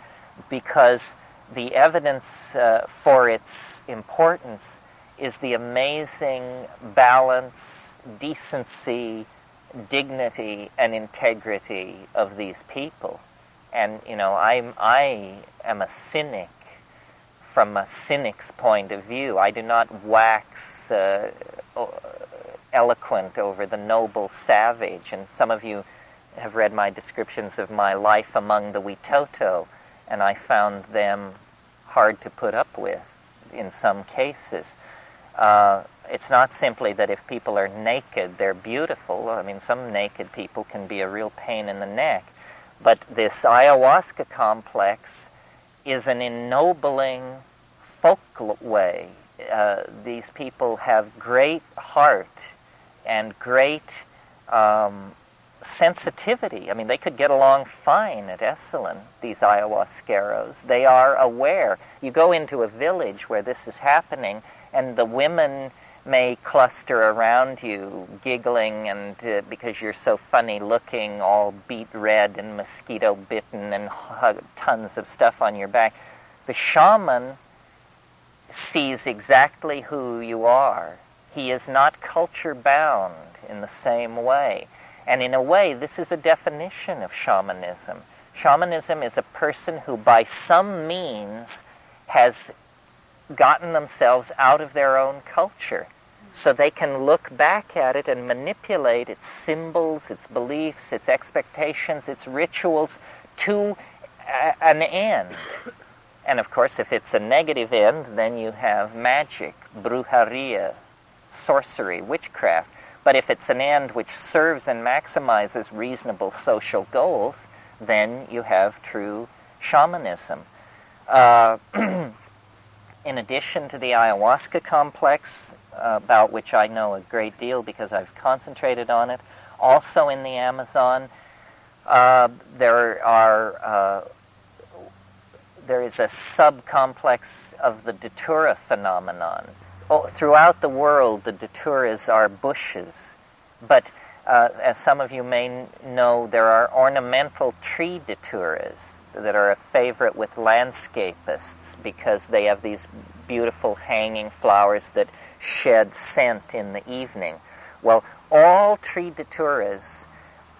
because the evidence uh, for its importance is the amazing balance, decency, dignity, and integrity of these people. And, you know, I'm, I am a cynic from a cynic's point of view. I do not wax uh, eloquent over the noble savage. And some of you have read my descriptions of my life among the Witoto, and I found them hard to put up with in some cases. Uh, it's not simply that if people are naked, they're beautiful. I mean, some naked people can be a real pain in the neck. But this ayahuasca complex is an ennobling folk way. Uh, these people have great heart and great um, sensitivity. I mean, they could get along fine at Esalen, these ayahuasqueros. They are aware. You go into a village where this is happening, and the women may cluster around you, giggling, and uh, because you're so funny looking, all beet red and mosquito bitten, and tons of stuff on your back. The shaman sees exactly who you are. He is not culture bound in the same way. And in a way, this is a definition of shamanism. Shamanism is a person who, by some means, has gotten themselves out of their own culture. So they can look back at it and manipulate its symbols, its beliefs, its expectations, its rituals to a- an end. And of course, if it's a negative end, then you have magic, brujeria, sorcery, witchcraft. But if it's an end which serves and maximizes reasonable social goals, then you have true shamanism. Uh, *clears throat* in addition to the ayahuasca complex, about which I know a great deal because I've concentrated on it, also in the Amazon, uh, there are uh, there is a subcomplex of the datura phenomenon oh, throughout the world, the daturas are bushes. But uh, as some of you may know, there are ornamental tree daturas that are a favorite with landscapists because they have these beautiful hanging flowers that shed scent in the evening. Well, all tree daturas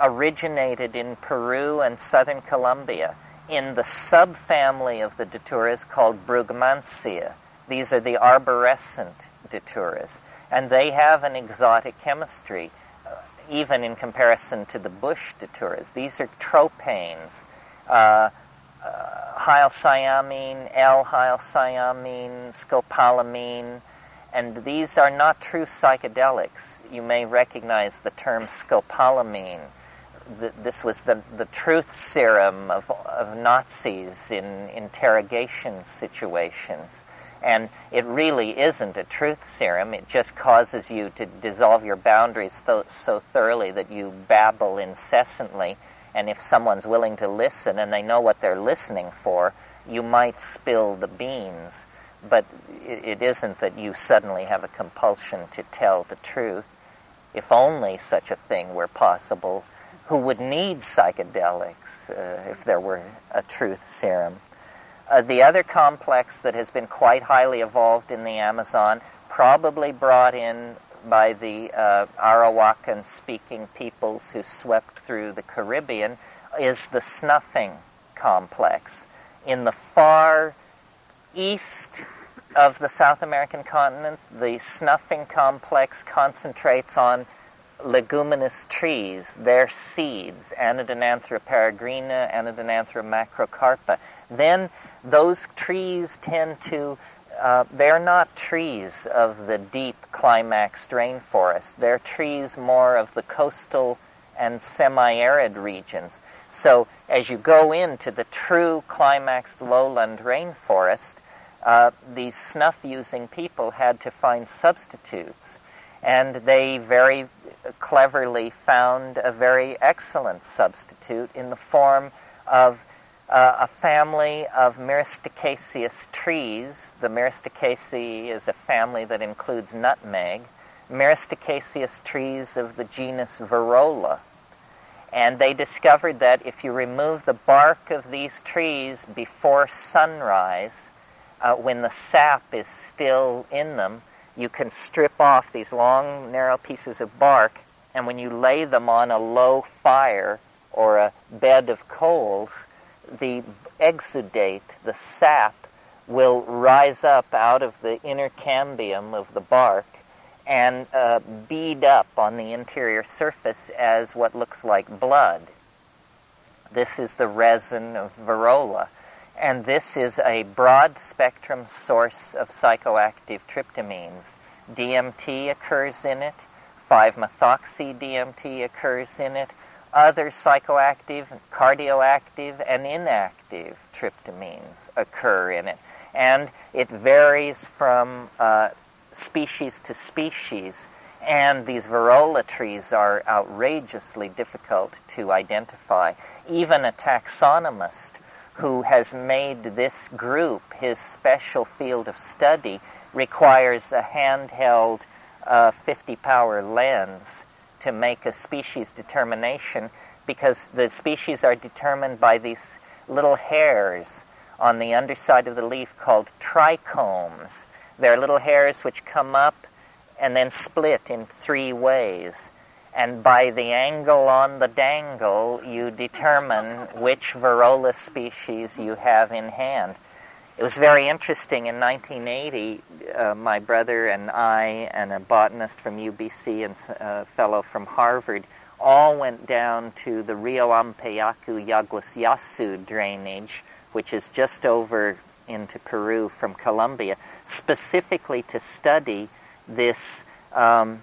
originated in Peru and southern Colombia in the subfamily of the daturas called Brugmansia. These are the arborescent daturas, and they have an exotic chemistry, uh, even in comparison to the bush daturas. These are tropanes, uh, uh, hyoscyamine, L-hyoscyamine, scopolamine, and these are not true psychedelics. You may recognize the term scopolamine. this was the, the truth serum of, of Nazis in interrogation situations. And it really isn't a truth serum. It just causes you to dissolve your boundaries so, so thoroughly that you babble incessantly. And if someone's willing to listen and they know what they're listening for, you might spill the beans. but it, it isn't that you suddenly have a compulsion to tell the truth. If only such a thing were possible, who would need psychedelics uh, if there were a truth serum? Uh, the other complex that has been quite highly evolved in the Amazon, probably brought in by the uh, Arawakan speaking peoples who swept through the Caribbean, is the snuffing complex. In the far east of the South American continent, the snuffing complex concentrates on leguminous trees, their seeds, Anadenanthera peregrina, Anadenanthera macrocarpa. Then those trees tend to, uh, they're not trees of the deep climaxed rainforest. They're trees more of the coastal and semi-arid regions. So as you go into the true climaxed lowland rainforest, uh, these snuff-using people had to find substitutes. And they very cleverly found a very excellent substitute in the form of uh, a family of myristicaceous trees. The myristicaceae is a family that includes nutmeg. Myristicaceous trees of the genus Virola. And they discovered that if you remove the bark of these trees before sunrise, uh, when the sap is still in them, you can strip off these long, narrow pieces of bark, and when you lay them on a low fire or a bed of coals, the exudate, the sap, will rise up out of the inner cambium of the bark and uh, bead up on the interior surface as what looks like blood. This is the resin of virola. And this is a broad spectrum source of psychoactive tryptamines. DMT occurs in it, 5-methoxy DMT occurs in it, other psychoactive, cardioactive, and inactive tryptamines occur in it. And it varies from uh, species to species, and these Virola trees are outrageously difficult to identify. Even a taxonomist who has made this group his special field of study requires a handheld uh, 50 power lens to make a species determination because the species are determined by these little hairs on the underside of the leaf called trichomes. They're little hairs which come up and then split in three ways and by the angle on the dangle, you determine which Virola species you have in hand. It was very interesting. In 1980, uh, my brother and I, and a botanist from UBC and a fellow from Harvard, all went down to the Rio Ampiyacu Yaguas Yasu drainage, which is just over into Peru from Colombia, specifically to study this um,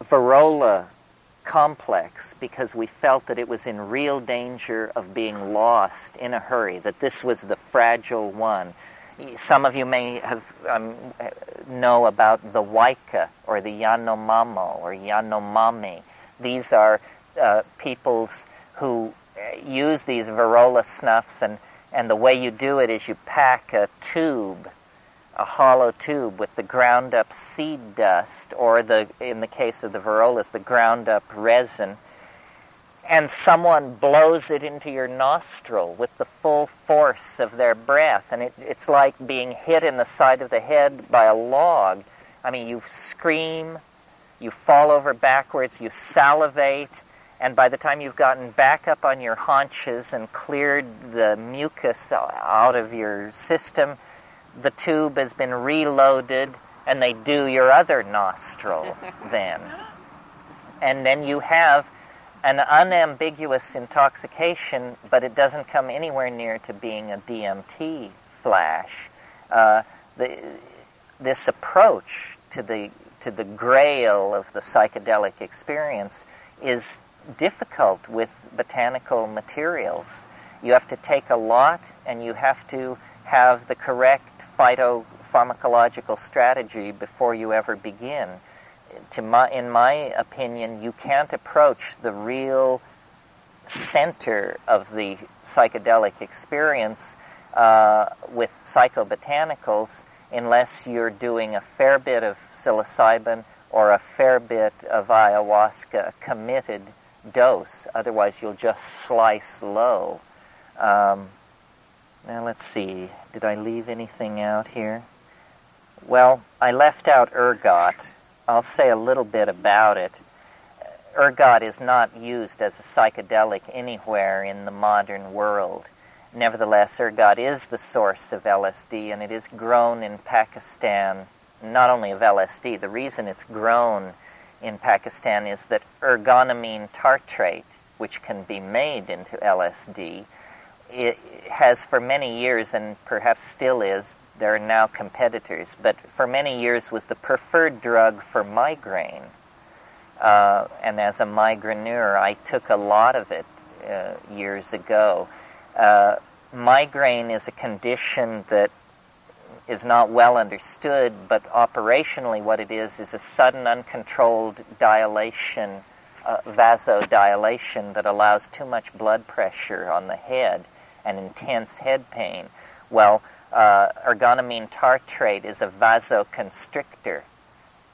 Virola complex because we felt that it was in real danger of being lost in a hurry, that this was the fragile one. Some of you may have um, know about the Waika or the Yanomamo or Yanomami. These are uh, peoples who uh, use these Virola snuffs, and, and the way you do it is you pack a tube a hollow tube with the ground up seed dust, or the, in the case of the Virolas, the ground up resin, and someone blows it into your nostril with the full force of their breath, and it, it's like being hit in the side of the head by a log. I mean, you scream, you fall over backwards, you salivate, and by the time you've gotten back up on your haunches and cleared the mucus out of your system, the tube has been reloaded and they do your other nostril *laughs* then. And then you have an unambiguous intoxication, but it doesn't come anywhere near to being a DMT flash. Uh, the, this approach to the to the grail of the psychedelic experience is difficult with botanical materials. You have to take a lot, and you have to have the correct phytopharmacological strategy before you ever begin. To my, in my opinion, you can't approach the real center of the psychedelic experience uh, with psychobotanicals unless you're doing a fair bit of psilocybin or a fair bit of ayahuasca, committed dose. Otherwise, you'll just slice low. Um, now, let's see. Did I leave anything out here? Well, I left out ergot. I'll say a little bit about it. Ergot is not used as a psychedelic anywhere in the modern world. Nevertheless, ergot is the source of LSD, and it is grown in Pakistan, not only of LSD. The reason it's grown in Pakistan is that ergotamine tartrate, which can be made into LSD, it has for many years, and perhaps still is, there are now competitors, but for many years was the preferred drug for migraine. Uh, and as a migraineur, I took a lot of it uh, years ago. Uh, migraine is a condition that is not well understood, but operationally, what it is is a sudden, uncontrolled dilation, uh, vasodilation that allows too much blood pressure on the head and intense head pain. Well, uh, tartrate is a vasoconstrictor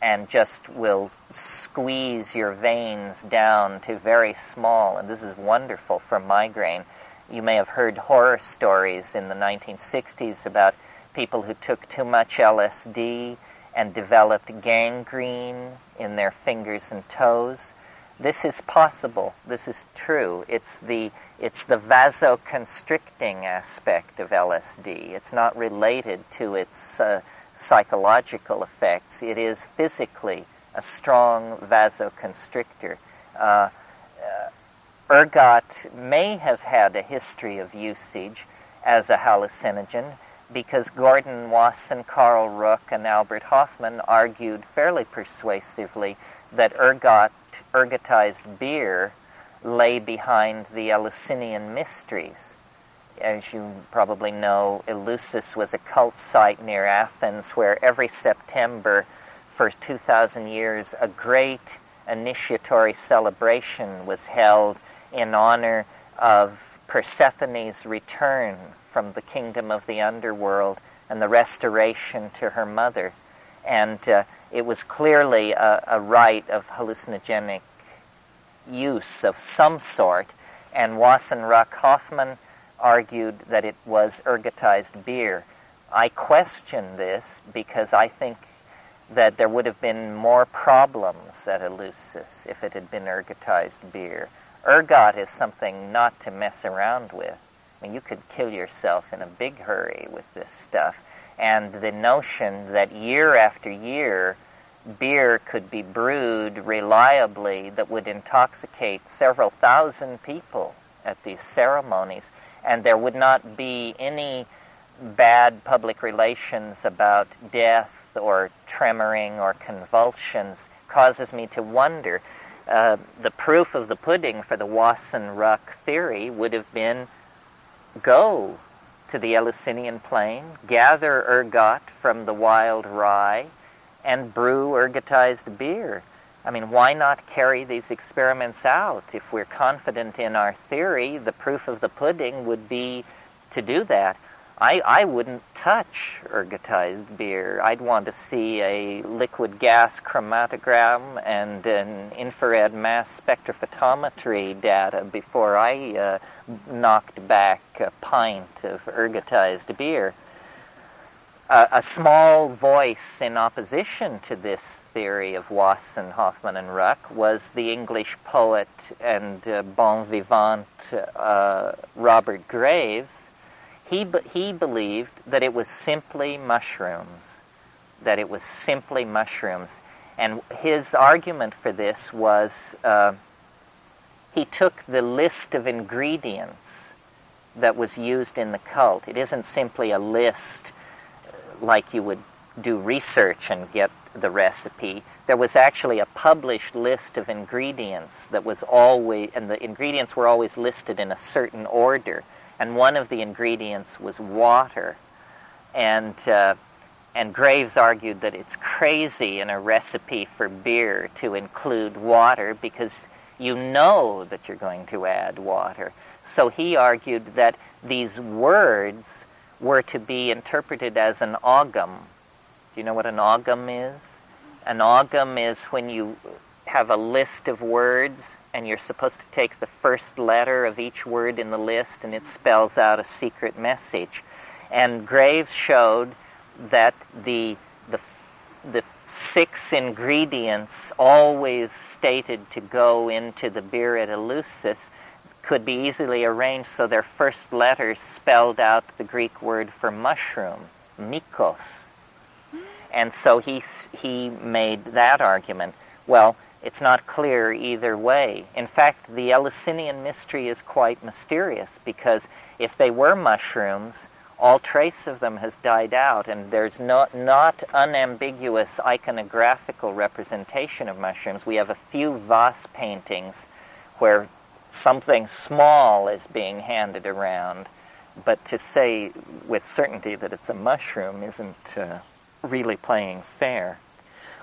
and just will squeeze your veins down to very small, and this is wonderful for migraine. You may have heard horror stories in the 1960s about people who took too much LSD and developed gangrene in their fingers and toes. This is possible. This is true. It's the, it's the vasoconstricting aspect of LSD. It's not related to its uh, psychological effects. It is physically a strong vasoconstrictor. Uh, uh, ergot may have had a history of usage as a hallucinogen because Gordon Wasson, Carl Ruck, and Albert Hofmann argued fairly persuasively that ergot ergotized beer lay behind the Eleusinian mysteries. As you probably know, Eleusis was a cult site near Athens where every September for 2,000 years a great initiatory celebration was held in honor of Persephone's return from the kingdom of the underworld and the restoration to her mother. And uh, it was clearly a, a rite of hallucinogenic use of some sort, and Wasson Ruck Hofmann argued that it was ergotized beer. I question this because I think that there would have been more problems at Eleusis if it had been ergotized beer. Ergot is something not to mess around with. I mean, you could kill yourself in a big hurry with this stuff and the notion that year after year beer could be brewed reliably that would intoxicate several thousand people at these ceremonies, and there would not be any bad public relations about death or tremoring or convulsions causes me to wonder. Uh, the proof of the pudding for the Wasson Ruck theory would have been go to the Eleusinian plain, gather ergot from the wild rye, and brew ergotized beer. I mean, why not carry these experiments out? If we're confident in our theory, the proof of the pudding would be to do that. I, I wouldn't touch ergotized beer. I'd want to see a liquid gas chromatogram and an infrared mass spectrophotometry data before I uh, knocked back a pint of ergotized beer. A small voice in opposition to this theory of Wasson, Hofmann, and Ruck was the English poet and uh, bon vivant uh, Robert Graves he, he believed that it was simply mushrooms, that it was simply mushrooms. And his argument for this was uh, he took the list of ingredients that was used in the cult. It isn't simply a list uh, like you would do research and get the recipe. There was actually a published list of ingredients that was always, and the ingredients were always listed in a certain order and one of the ingredients was water. And, uh, and Graves argued that it's crazy in a recipe for beer to include water because you know that you're going to add water. So he argued that these words were to be interpreted as an augum. Do you know what an augum is? An augum is when you have a list of words and you're supposed to take the first letter of each word in the list and it spells out a secret message. And Graves showed that the, the, the six ingredients always stated to go into the beer at Eleusis could be easily arranged so their first letters spelled out the Greek word for mushroom, mykos. And so he, he made that argument. Well, it's not clear either way. In fact, the Eleusinian mystery is quite mysterious because if they were mushrooms, all trace of them has died out, and there's not, not unambiguous iconographical representation of mushrooms. We have a few vase paintings where something small is being handed around, but to say with certainty that it's a mushroom isn't uh, really playing fair.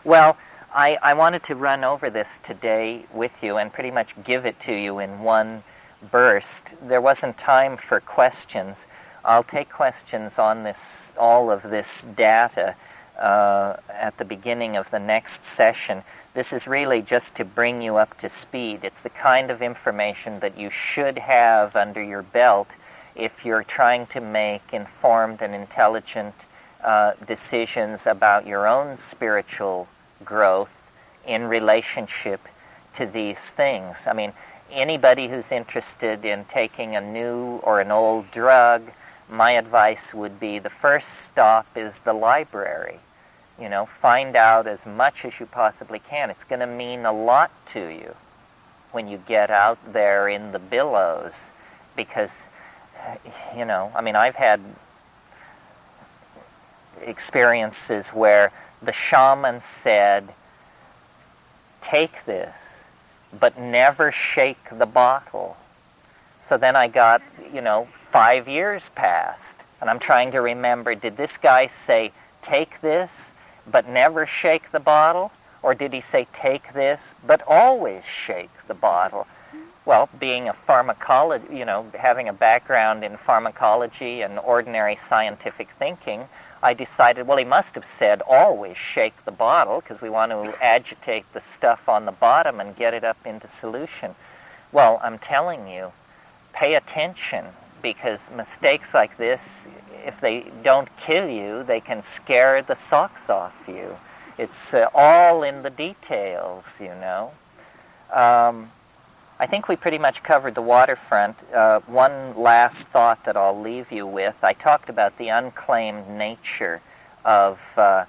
Well, I, I wanted to run over this today with you and pretty much give it to you in one burst. There wasn't time for questions. I'll take questions on this, all of this data uh, at the beginning of the next session. This is really just to bring you up to speed. It's the kind of information that you should have under your belt if you're trying to make informed and intelligent uh, decisions about your own spiritual growth in relationship to these things. I mean, anybody who's interested in taking a new or an old drug, my advice would be the first stop is the library. You know, find out as much as you possibly can. It's going to mean a lot to you when you get out there in the billows because, *sighs* you know, I mean, I've had experiences where the shaman said, take this, but never shake the bottle. So then I got, you know, five years passed, and I'm trying to remember did this guy say, take this, but never shake the bottle? Or did he say, take this, but always shake the bottle? Well, being a pharmacology, you know, having a background in pharmacology and ordinary scientific thinking, I decided, well, he must have said always shake the bottle because we want to agitate the stuff on the bottom and get it up into solution. Well, I'm telling you, pay attention because mistakes like this, if they don't kill you, they can scare the socks off you. It's uh, all in the details, you know. Um, I think we pretty much covered the waterfront. Uh, one last thought that I'll leave you with. I talked about the unclaimed nature of uh,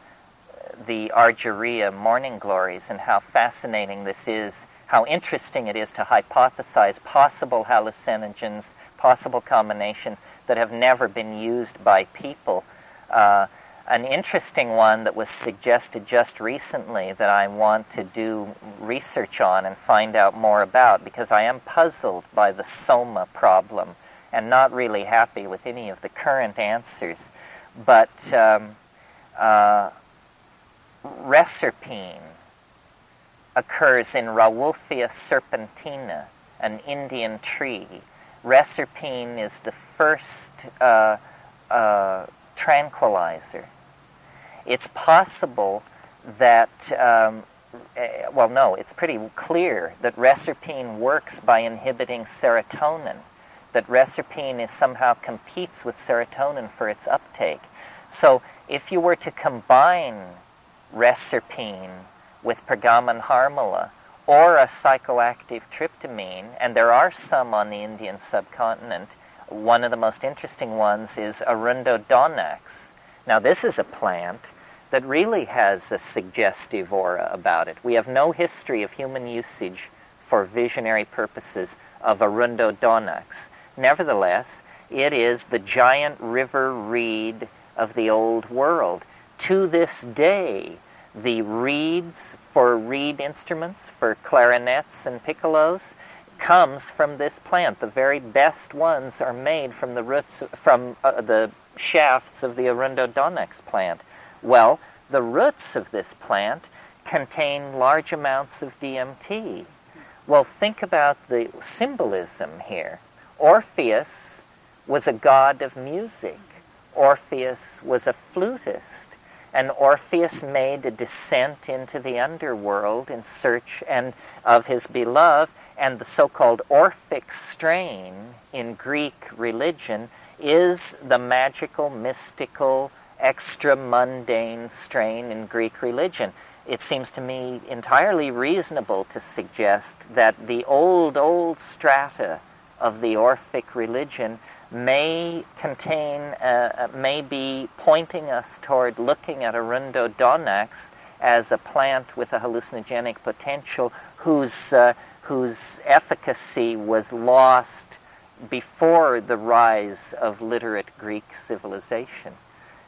the Argyreia morning glories and how fascinating this is, how interesting it is to hypothesize possible hallucinogens, possible combinations that have never been used by people. Uh, an interesting one that was suggested just recently that I want to do research on and find out more about because I am puzzled by the soma problem and not really happy with any of the current answers. But um, uh, reserpine occurs in Rauwolfia serpentina, an Indian tree. Reserpine is the first uh, uh, tranquilizer it's possible that, um, eh, well, no, it's pretty clear that reserpine works by inhibiting serotonin, that reserpine is somehow competes with serotonin for its uptake. So if you were to combine reserpine with Peganum harmala or a psychoactive tryptamine, and there are some on the Indian subcontinent, one of the most interesting ones is Arundo donax, now, this is a plant that really has a suggestive aura about it. We have no history of human usage for visionary purposes of Arundo donax. Nevertheless, it is the giant river reed of the old world. To this day, the reeds for reed instruments, for clarinets and piccolos, comes from this plant. The very best ones are made from the roots, from uh, the shafts of the Arundo donax plant. Well, the roots of this plant contain large amounts of DMT. Well, think about the symbolism here. Orpheus was a god of music. Orpheus was a flutist. And Orpheus made a descent into the underworld in search and of his beloved, and the so-called Orphic strain in Greek religion is the magical, mystical, extra mundane strain in Greek religion. It seems to me entirely reasonable to suggest that the old, old strata of the Orphic religion may contain, uh, uh, may be pointing us toward looking at Arundo donax as a plant with a hallucinogenic potential whose, uh, whose efficacy was lost before the rise of literate Greek civilization.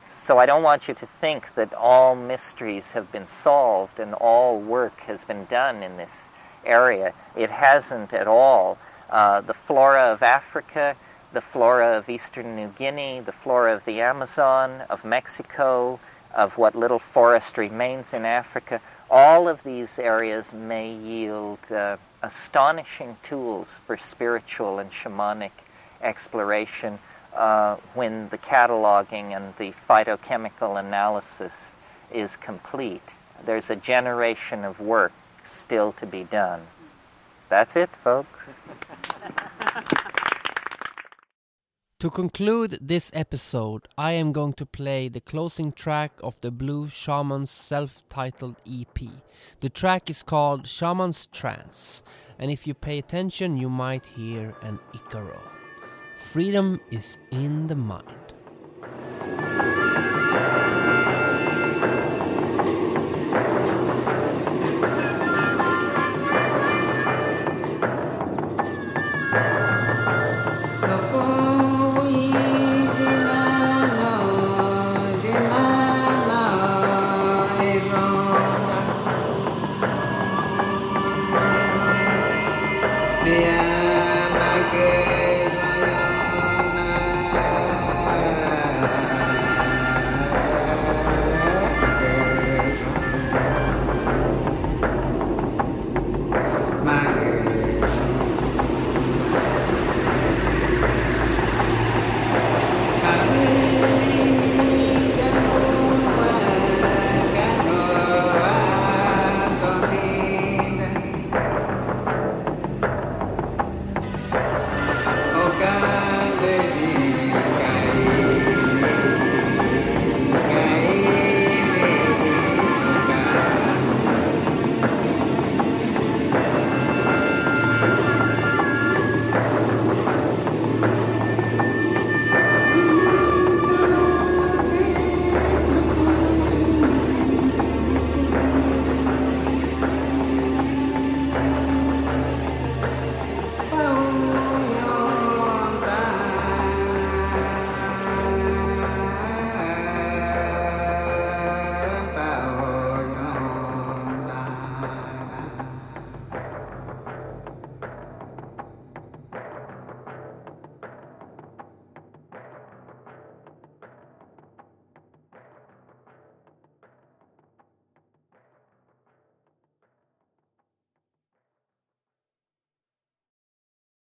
So I don't want you to think that all mysteries have been solved and all work has been done in this area. It hasn't at all. Uh, the flora of Africa the flora of eastern New Guinea, the flora of the Amazon, of Mexico, of what little forest remains in Africa, all of these areas may yield uh, astonishing tools for spiritual and shamanic exploration uh, when the cataloging and the phytochemical analysis is complete. There's a generation of work still to be done. That's it, folks. *laughs* To conclude this episode, I am going to play the closing track of the Blue Shaman's self titled EP. The track is called Shaman's Trance, and if you pay attention, you might hear an Icaro. Freedom is in the mind.